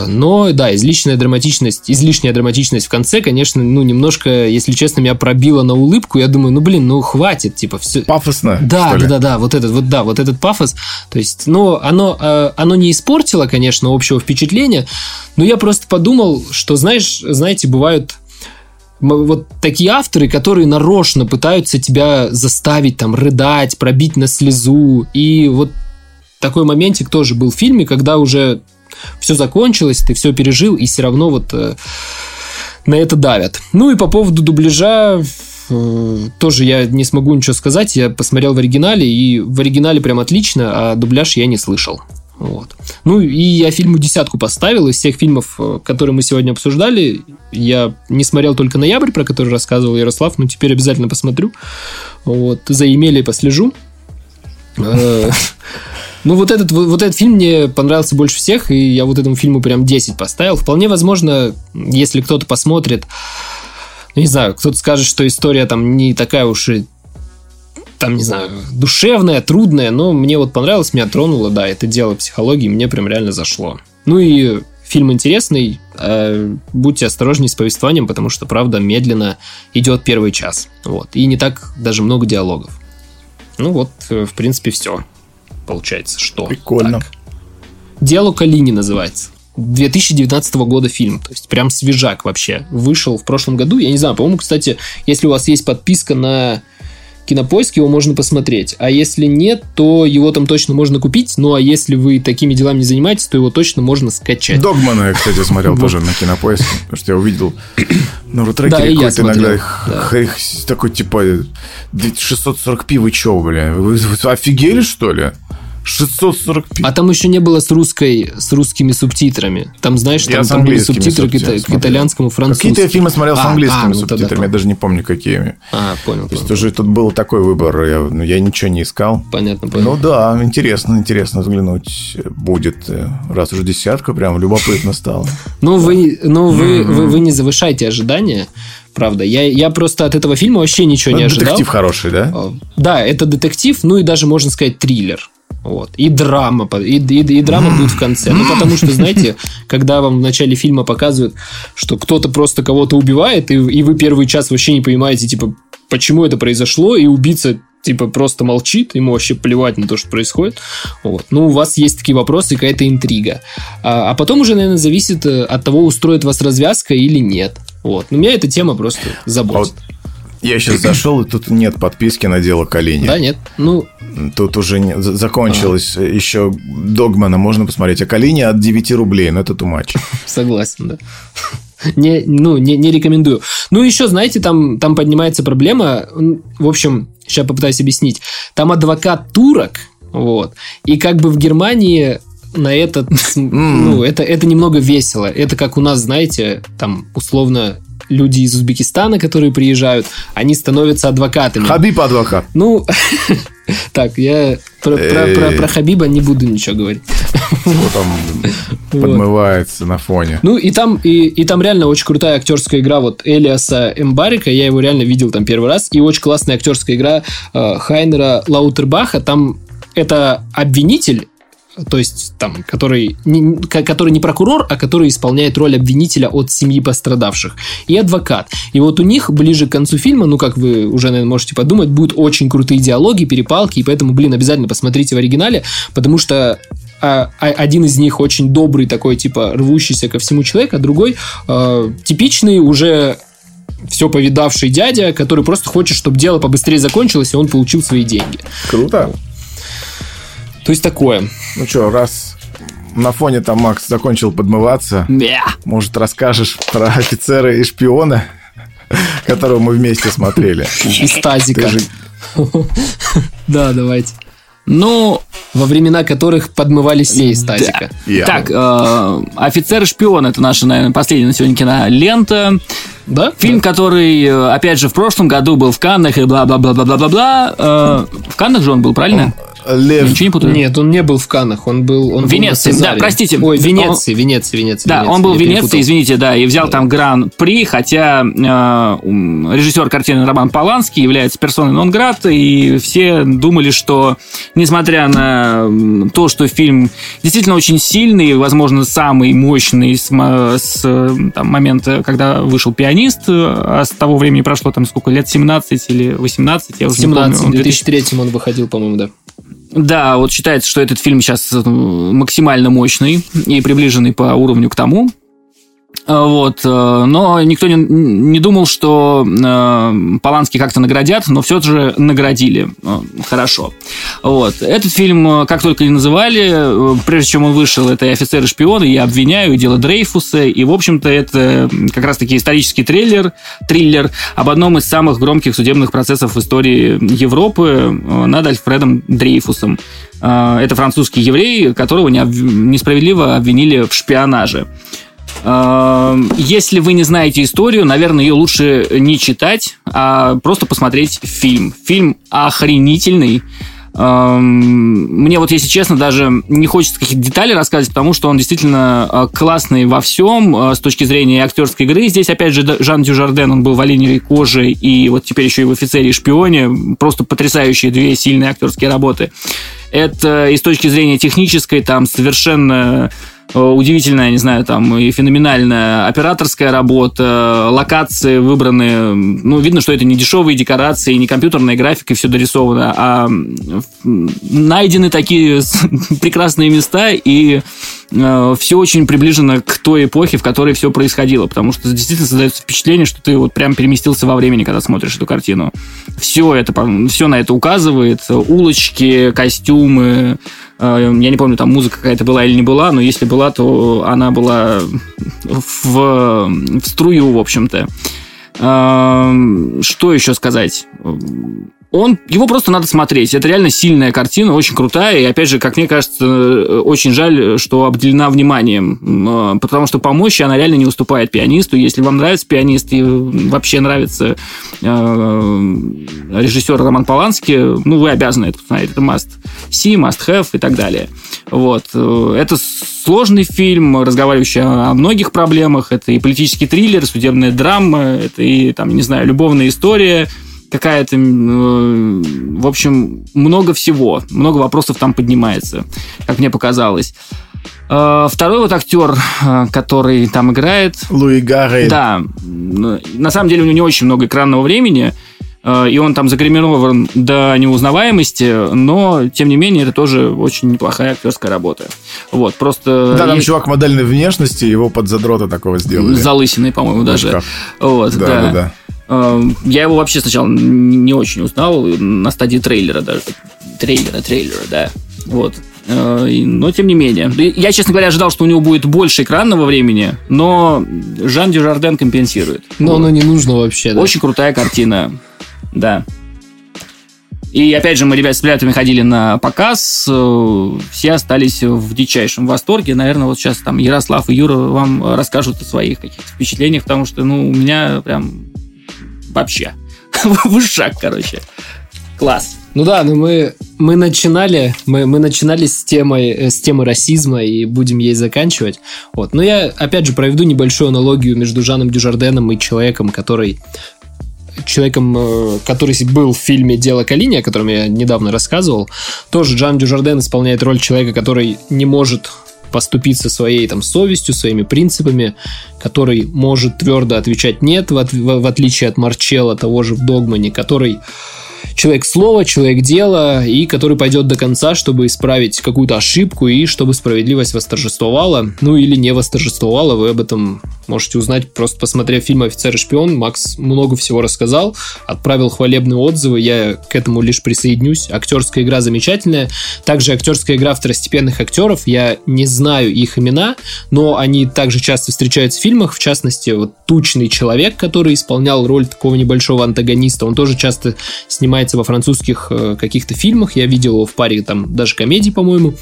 но, да, излишняя драматичность, излишняя драматичность в конце, конечно, ну, немножко, если честно, меня пробило на улыбку. Я думаю, ну, блин, ну, хватит, типа, все.
Пафосно,
Да, да, да, да, вот этот, вот, да, вот этот пафос. То есть, ну, оно, а, оно не испортило, конечно, общего впечатления, но я просто подумал, что, знаешь, знаете, бывают вот такие авторы, которые нарочно пытаются тебя заставить там рыдать, пробить на слезу. И вот такой моментик тоже был в фильме, когда уже все закончилось, ты все пережил, и все равно вот э, на это давят. Ну и по поводу дубляжа э, тоже я не смогу ничего сказать. Я посмотрел в оригинале, и в оригинале прям отлично, а дубляж я не слышал. Вот. Ну и я фильму десятку поставил. Из всех фильмов, э, которые мы сегодня обсуждали, я не смотрел только «Ноябрь», про который рассказывал Ярослав, но теперь обязательно посмотрю. Вот. За Емелей послежу. Ну, вот этот, вот этот фильм мне понравился больше всех, и я вот этому фильму прям 10 поставил. Вполне возможно, если кто-то посмотрит, не знаю, кто-то скажет, что история там не такая уж и там, не знаю, душевная, трудная, но мне вот понравилось, меня тронуло, да, это дело психологии, мне прям реально зашло. Ну и фильм интересный, э, будьте осторожнее с повествованием, потому что, правда, медленно идет первый час, вот, и не так даже много диалогов. Ну вот, э, в принципе, все. Получается, что.
Прикольно. Так.
Дело Калини называется. 2019 года фильм, то есть прям свежак вообще. Вышел в прошлом году, я не знаю, по-моему, кстати, если у вас есть подписка на Кинопоиск, его можно посмотреть. А если нет, то его там точно можно купить. Ну, а если вы такими делами не занимаетесь, то его точно можно скачать.
Догмана я, кстати, смотрел тоже на Кинопоиске, потому что я увидел ну, на трекере какой-то иногда их, такой, типа, 640p, вы чё, бля? Вы офигели, что ли? 645.
А там еще не было с русской, с русскими субтитрами. Там, знаешь, там, там были субтитры к, к итальянскому, французскому.
Какие-то я фильмы смотрел а, с английскими а, ну, субтитрами, тогда, я даже не помню, какими.
А, понял.
То есть понял. уже тут был такой выбор, я, ну, я ничего не искал.
Понятно, понял.
Ну да, интересно, интересно взглянуть будет, э, раз уже десятка, прям любопытно стало.
Ну, вы, ну, вы, вы, вы не завышайте ожидания. Правда, я, я просто от этого фильма вообще ничего ну, не ожидал.
Детектив хороший, да?
Да, это детектив, ну и даже можно сказать триллер. Вот. И драма, и, и, и драма будет в конце. Ну, потому что, знаете, когда вам в начале фильма показывают, что кто-то просто кого-то убивает, и, и вы первый час вообще не понимаете, типа, почему это произошло, и убийца типа просто молчит, ему вообще плевать на то, что происходит. Вот. Ну, у вас есть такие вопросы, какая-то интрига. А, а потом уже, наверное, зависит э, от того, устроит вас развязка или нет. Вот. Но меня эта тема просто заботит. А вот
я сейчас зашел, и тут нет подписки на дело Калини.
Да, нет. Ну,
Тут уже не, закончилось а. еще Догмана, можно посмотреть. А Калини от 9 рублей, но это тумач.
Согласен, да. Не, ну, не, не рекомендую. Ну, еще, знаете, там, там поднимается проблема. В общем, сейчас попытаюсь объяснить. Там адвокат турок, вот. И как бы в Германии на этот, ну, это, это немного весело. Это как у нас, знаете, там, условно, люди из Узбекистана, которые приезжают, они становятся адвокатами.
Хабиб адвокат.
Ну, так, я про, про, про, про Хабиба не буду ничего говорить.
Что там подмывается на фоне.
Ну, и там, и, и там реально очень крутая актерская игра вот Элиаса Эмбарика, я его реально видел там первый раз, и очень классная актерская игра э, Хайнера Лаутербаха, там это обвинитель, то есть там, который не, который не прокурор, а который исполняет роль обвинителя от семьи пострадавших, и адвокат. И вот у них ближе к концу фильма, ну, как вы уже, наверное, можете подумать, будут очень крутые диалоги, перепалки, и поэтому, блин, обязательно посмотрите в оригинале, потому что а, а, один из них очень добрый такой, типа, рвущийся ко всему человек, а другой э, типичный уже все повидавший дядя, который просто хочет, чтобы дело побыстрее закончилось, и он получил свои деньги.
Круто.
То есть такое.
Ну что, раз на фоне там Макс закончил подмываться, yeah. может, расскажешь про офицера и шпиона, которого мы вместе смотрели.
Из тазика. Да, давайте. Ну, во времена которых подмывали сей из тазика.
Так, э, офицер и шпион это наша, наверное, последняя на сегодня кинолента.
Да?
Фильм, который, э, опять же, в прошлом году был в Каннах и бла-бла-бла-бла-бла-бла. Э, в Каннах же он был, правильно?
Лев. Ничего не путаю? Нет, он не был в Канах, он был... Он
Венеции,
был
да, простите.
Ой, Венеции, он... Венеции, Венеции.
Да,
Венеции,
он был в Венеции, извините, да, и взял там гран-при, хотя э, режиссер картины Роман Поланский является персоной нон-грата, и все думали, что, несмотря на то, что фильм действительно очень сильный, возможно, самый мощный с, с там, момента, когда вышел «Пианист», а с того времени прошло там сколько, лет 17 или 18, я уже
17, не помню. в 2003 он выходил, по-моему, да.
Да, вот считается, что этот фильм сейчас максимально мощный и приближенный по уровню к тому. А, вот, э, но никто не, не думал, что э, Поланский как-то наградят, но все же наградили. Э, хорошо. Вот. Этот фильм, как только не называли, прежде чем он вышел, это офицеры шпионы, я обвиняю, и дело Дрейфуса, и, в общем-то, это как раз-таки исторический трейлер, триллер об одном из самых громких судебных процессов в истории Европы над Альфредом Дрейфусом. Это французский еврей, которого несправедливо обвинили в шпионаже. Эм, если вы не знаете историю, наверное, ее лучше не читать, а просто посмотреть фильм. Фильм охренительный. Эм, мне вот, если честно, даже не хочется каких-то деталей рассказывать, потому что он действительно э, классный во всем э, с точки зрения актерской игры. Здесь, опять же, Жан Дюжарден, он был в «Оленевой коже» и вот теперь еще и в «Офицере и шпионе». Просто потрясающие две сильные актерские работы. Это и с точки зрения технической, там совершенно удивительная, не знаю, там и феноменальная операторская работа, локации выбраны, ну, видно, что это не дешевые декорации, не компьютерная графика, все дорисовано, а найдены такие прекрасные места, и э, все очень приближено к той эпохе, в которой все происходило, потому что действительно создается впечатление, что ты вот прям переместился во времени, когда смотришь эту картину. Все это, все на это указывает, улочки, костюмы, э, я не помню, там музыка какая-то была или не была, но если была, то она была в, в струю, в общем-то. Э, что еще сказать? Он, его просто надо смотреть. Это реально сильная картина, очень крутая. И, опять же, как мне кажется, э, очень жаль, что обделена вниманием. Э, потому что по мощи она реально не уступает пианисту. Если вам нравится пианист и вообще нравится э, режиссер Роман Поланский, ну, вы обязаны это посмотреть. Это must see, must have и так далее. Вот. Э, это сложный фильм, разговаривающий о многих проблемах. Это и политический триллер, судебная драма, это и, там, не знаю, любовная история – какая-то, э, в общем, много всего, много вопросов там поднимается, как мне показалось. Э, второй вот актер, э, который там играет...
Луи Гарри.
Да. На самом деле у него не очень много экранного времени, и он там загримирован до неузнаваемости, но, тем не менее, это тоже очень неплохая актерская работа. Вот, просто...
Да, там есть... чувак модельной внешности, его под задрота такого сделали.
Залысиной, по-моему, даже. Вот, да, да. да. Эм, я его вообще сначала не очень узнал, на стадии трейлера даже. Трейлера, трейлера, да. Вот. Э, но тем не менее. Я, честно говоря, ожидал, что у него будет больше экранного времени, но Жан Дюжарден компенсирует.
Но вот. оно не нужно вообще,
да? Очень крутая картина, да. И опять же, мы, ребят, с ребятами ходили на показ, э, все остались в дичайшем восторге. Наверное, вот сейчас там Ярослав и Юра вам расскажут о своих каких-то впечатлениях, потому что, ну, у меня прям вообще. В ушах, короче. Класс.
Ну да, но мы, мы начинали, мы, мы начинали с темы, э, с темы расизма и будем ей заканчивать. Вот. Но я, опять же, проведу небольшую аналогию между Жаном Дюжарденом и человеком, который человеком, э, который был в фильме «Дело Калини», о котором я недавно рассказывал. Тоже Жан Дюжарден исполняет роль человека, который не может поступиться своей там совестью, своими принципами, который может твердо отвечать нет, в, в, в отличие от Марчелла, того же в Догмане, который человек слова, человек дела, и который пойдет до конца, чтобы исправить какую-то ошибку и чтобы справедливость восторжествовала. Ну или не восторжествовала, вы об этом можете узнать, просто посмотрев фильм «Офицер и шпион». Макс много всего рассказал, отправил хвалебные отзывы, я к этому лишь присоединюсь. Актерская игра замечательная. Также актерская игра второстепенных актеров, я не знаю их имена, но они также часто встречаются в фильмах, в частности, вот тучный человек, который исполнял роль такого небольшого антагониста, он тоже часто снимает снимается во французских э, каких-то фильмах. Я видел его в паре там даже комедий, по-моему.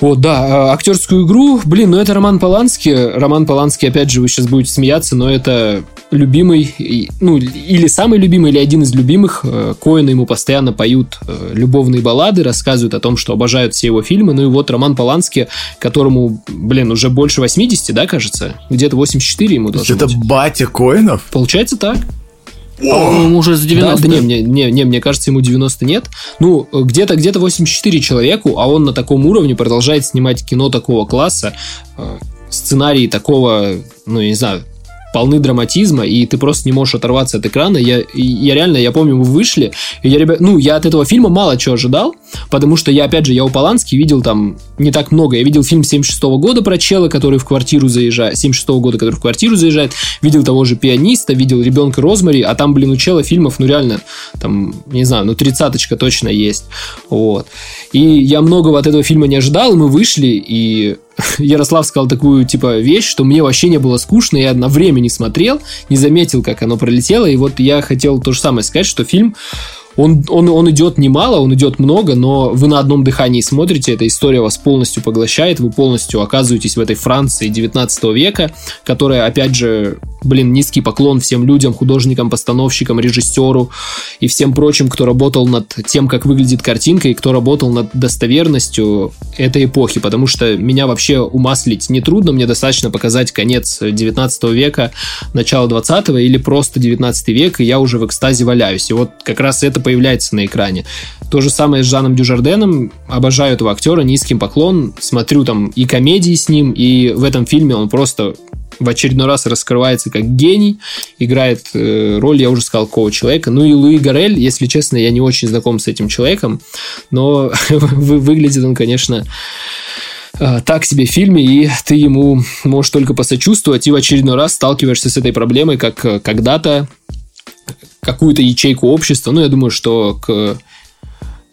Вот, да, а, актерскую игру, блин, ну это Роман Поланский. Роман Поланский, опять же, вы сейчас будете смеяться, но это любимый, ну, или самый любимый, или один из любимых. Э, Коэны ему постоянно поют э, любовные баллады, рассказывают о том, что обожают все его фильмы. Ну и вот Роман Поланский, которому, блин, уже больше 80, да, кажется? Где-то 84 ему должно
Это
быть.
батя Коинов?
Получается так.
По-моему, уже за 90.
Да, да не, мне, не, не, мне кажется, ему 90 нет. Ну, где-то где 84 человеку, а он на таком уровне продолжает снимать кино такого класса, э, сценарии такого, ну, я не знаю, полны драматизма, и ты просто не можешь оторваться от экрана. Я, я реально, я помню, мы вышли, и я, ребят, ну, я от этого фильма мало чего ожидал, потому что я, опять же, я у Полански видел там не так много. Я видел фильм 76 -го года про чела, который в квартиру заезжает, 76 -го года, который в квартиру заезжает, видел того же пианиста, видел ребенка Розмари, а там, блин, у чела фильмов, ну, реально, там, не знаю, ну, тридцаточка точно есть. Вот. И я многого от этого фильма не ожидал, мы вышли, и Ярослав сказал такую, типа, вещь, что мне вообще не было скучно, я не смотрел, не заметил, как оно пролетело, и вот я хотел то же самое сказать, что фильм он, он, он идет немало, он идет много, но вы на одном дыхании смотрите, эта история вас полностью поглощает, вы полностью оказываетесь в этой Франции 19 века, которая, опять же, блин, низкий поклон всем людям, художникам, постановщикам, режиссеру и всем прочим, кто работал над тем, как выглядит картинка и кто работал над достоверностью этой эпохи, потому что меня вообще умаслить нетрудно, мне достаточно показать конец 19 века, начало 20 или просто 19 век, и я уже в экстазе валяюсь. И вот как раз это появляется на экране. То же самое с Жаном Дюжарденом. Обожаю этого актера, низким поклон. Смотрю там и комедии с ним, и в этом фильме он просто в очередной раз раскрывается как гений, играет э, роль, я уже сказал, какого человека. Ну и Луи Гарель, если честно, я не очень знаком с этим человеком, но выглядит он, конечно, э, так себе в фильме, и ты ему можешь только посочувствовать, и в очередной раз сталкиваешься с этой проблемой, как э, когда-то какую-то ячейку общества. Ну, я думаю, что к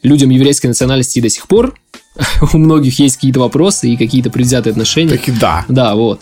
людям еврейской национальности до сих пор у многих есть какие-то вопросы и какие-то предвзятые отношения.
Так и да.
Да, вот.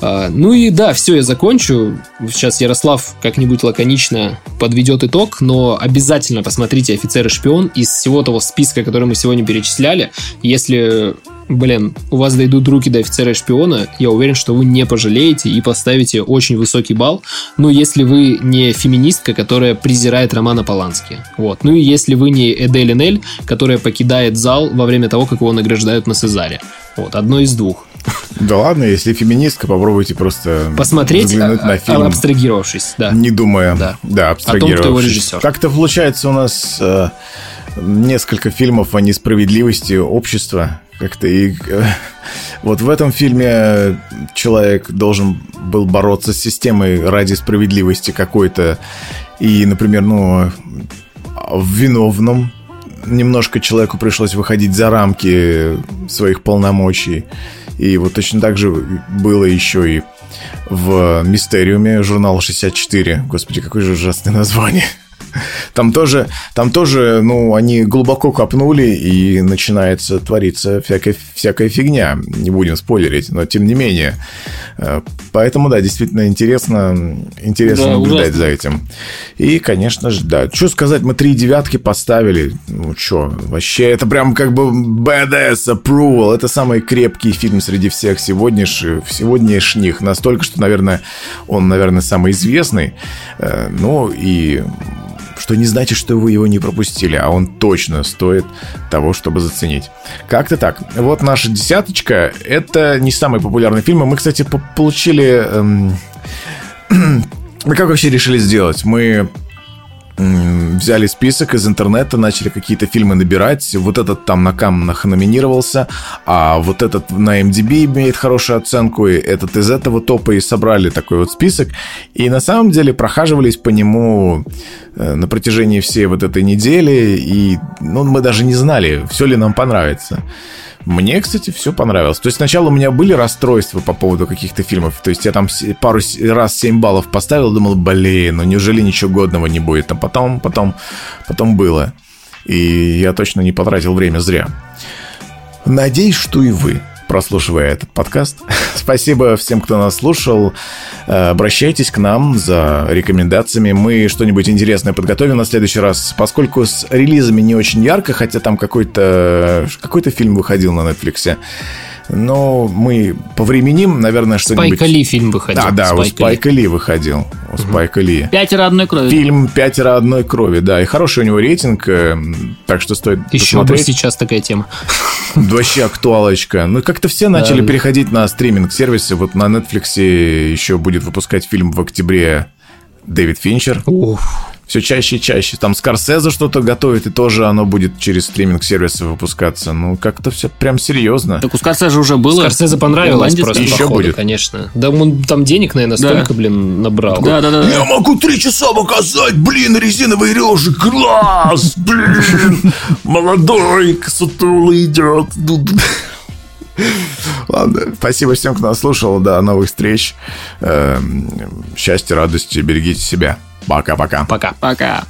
А, ну и да, все, я закончу. Сейчас Ярослав как-нибудь лаконично подведет итог, но обязательно посмотрите «Офицер и шпион» из всего того списка, который мы сегодня перечисляли. Если блин, у вас дойдут руки до офицера и шпиона, я уверен, что вы не пожалеете и поставите очень высокий балл. Но если вы не феминистка, которая презирает Романа Полански. Вот. Ну и если вы не Эдель Нель, которая покидает зал во время того, как его награждают на Сезаре. Вот, одно из двух.
Да ладно, если феминистка, попробуйте просто
посмотреть, а, на фильм, абстрагировавшись, да.
Не думая, да, да абстрагировавшись. О том, кто его режиссер. Как-то получается у нас э, несколько фильмов о несправедливости общества, как-то и э, вот в этом фильме человек должен был бороться с системой ради справедливости какой-то. И, например, ну, в виновном немножко человеку пришлось выходить за рамки своих полномочий. И вот точно так же было еще и в Мистериуме журнала 64. Господи, какое же ужасное название. Там тоже, там тоже, ну, они глубоко копнули, и начинается твориться всякая, всякая фигня. Не будем спойлерить, но тем не менее. Э, поэтому, да, действительно интересно, интересно да, наблюдать ужасно. за этим. И, конечно же, да. Что сказать, мы три девятки поставили. Ну, что, вообще, это прям как бы BDS approval. Это самый крепкий фильм среди всех сегодняшних, сегодняшних. Настолько, что, наверное, он, наверное, самый известный. Э, ну, и что не значит, что вы его не пропустили, а он точно стоит того, чтобы заценить. Как-то так. Вот наша десяточка. Это не самый популярный фильм. Мы, кстати, получили... Эм... Мы как вообще решили сделать? Мы взяли список из интернета, начали какие-то фильмы набирать. Вот этот там на камнах номинировался, а вот этот на MDB имеет хорошую оценку, и этот из этого топа и собрали такой вот список. И на самом деле прохаживались по нему э, на протяжении всей вот этой недели, и ну, мы даже не знали, все ли нам понравится. Мне, кстати, все понравилось. То есть сначала у меня были расстройства по поводу каких-то фильмов. То есть я там пару раз 7 баллов поставил, думал, блин, ну неужели ничего годного не будет? А потом, потом, потом было. И я точно не потратил время зря. Надеюсь, что и вы прослушивая этот подкаст. Спасибо всем, кто нас слушал. Э, обращайтесь к нам за рекомендациями. Мы что-нибудь интересное подготовим на следующий раз. Поскольку с релизами не очень ярко, хотя там какой-то какой фильм выходил на Netflix. Но мы повременим, наверное, что-нибудь...
Спайка Ли фильм выходил.
Да, да, Спайка у Спайка Ли, Ли выходил. У угу. Спайка Ли.
«Пятеро одной крови».
Фильм «Пятеро одной крови», да. И хороший у него рейтинг, э, так что стоит
Еще посмотреть. бы сейчас такая тема.
Вообще актуалочка. Ну, как-то все начали да. переходить на стриминг-сервисы. Вот на Netflix еще будет выпускать фильм в октябре Дэвид Финчер. Ух все чаще и чаще. Там Скорсезе что-то готовит, и тоже оно будет через стриминг-сервисы выпускаться. Ну, как-то все прям серьезно.
Так у Скорсезе уже было.
Скорсезе понравилось просто, Еще походу, будет. конечно. Да он там денег, наверное, столько, да. блин, набрал.
Да, да, да. Я могу три часа показать, блин, резиновый режек, класс, блин. Молодой, сутулый идет. Ладно, спасибо всем, кто нас слушал. До новых встреч. Эм, счастья, радости, берегите себя. Пока-пока.
Пока. Пока.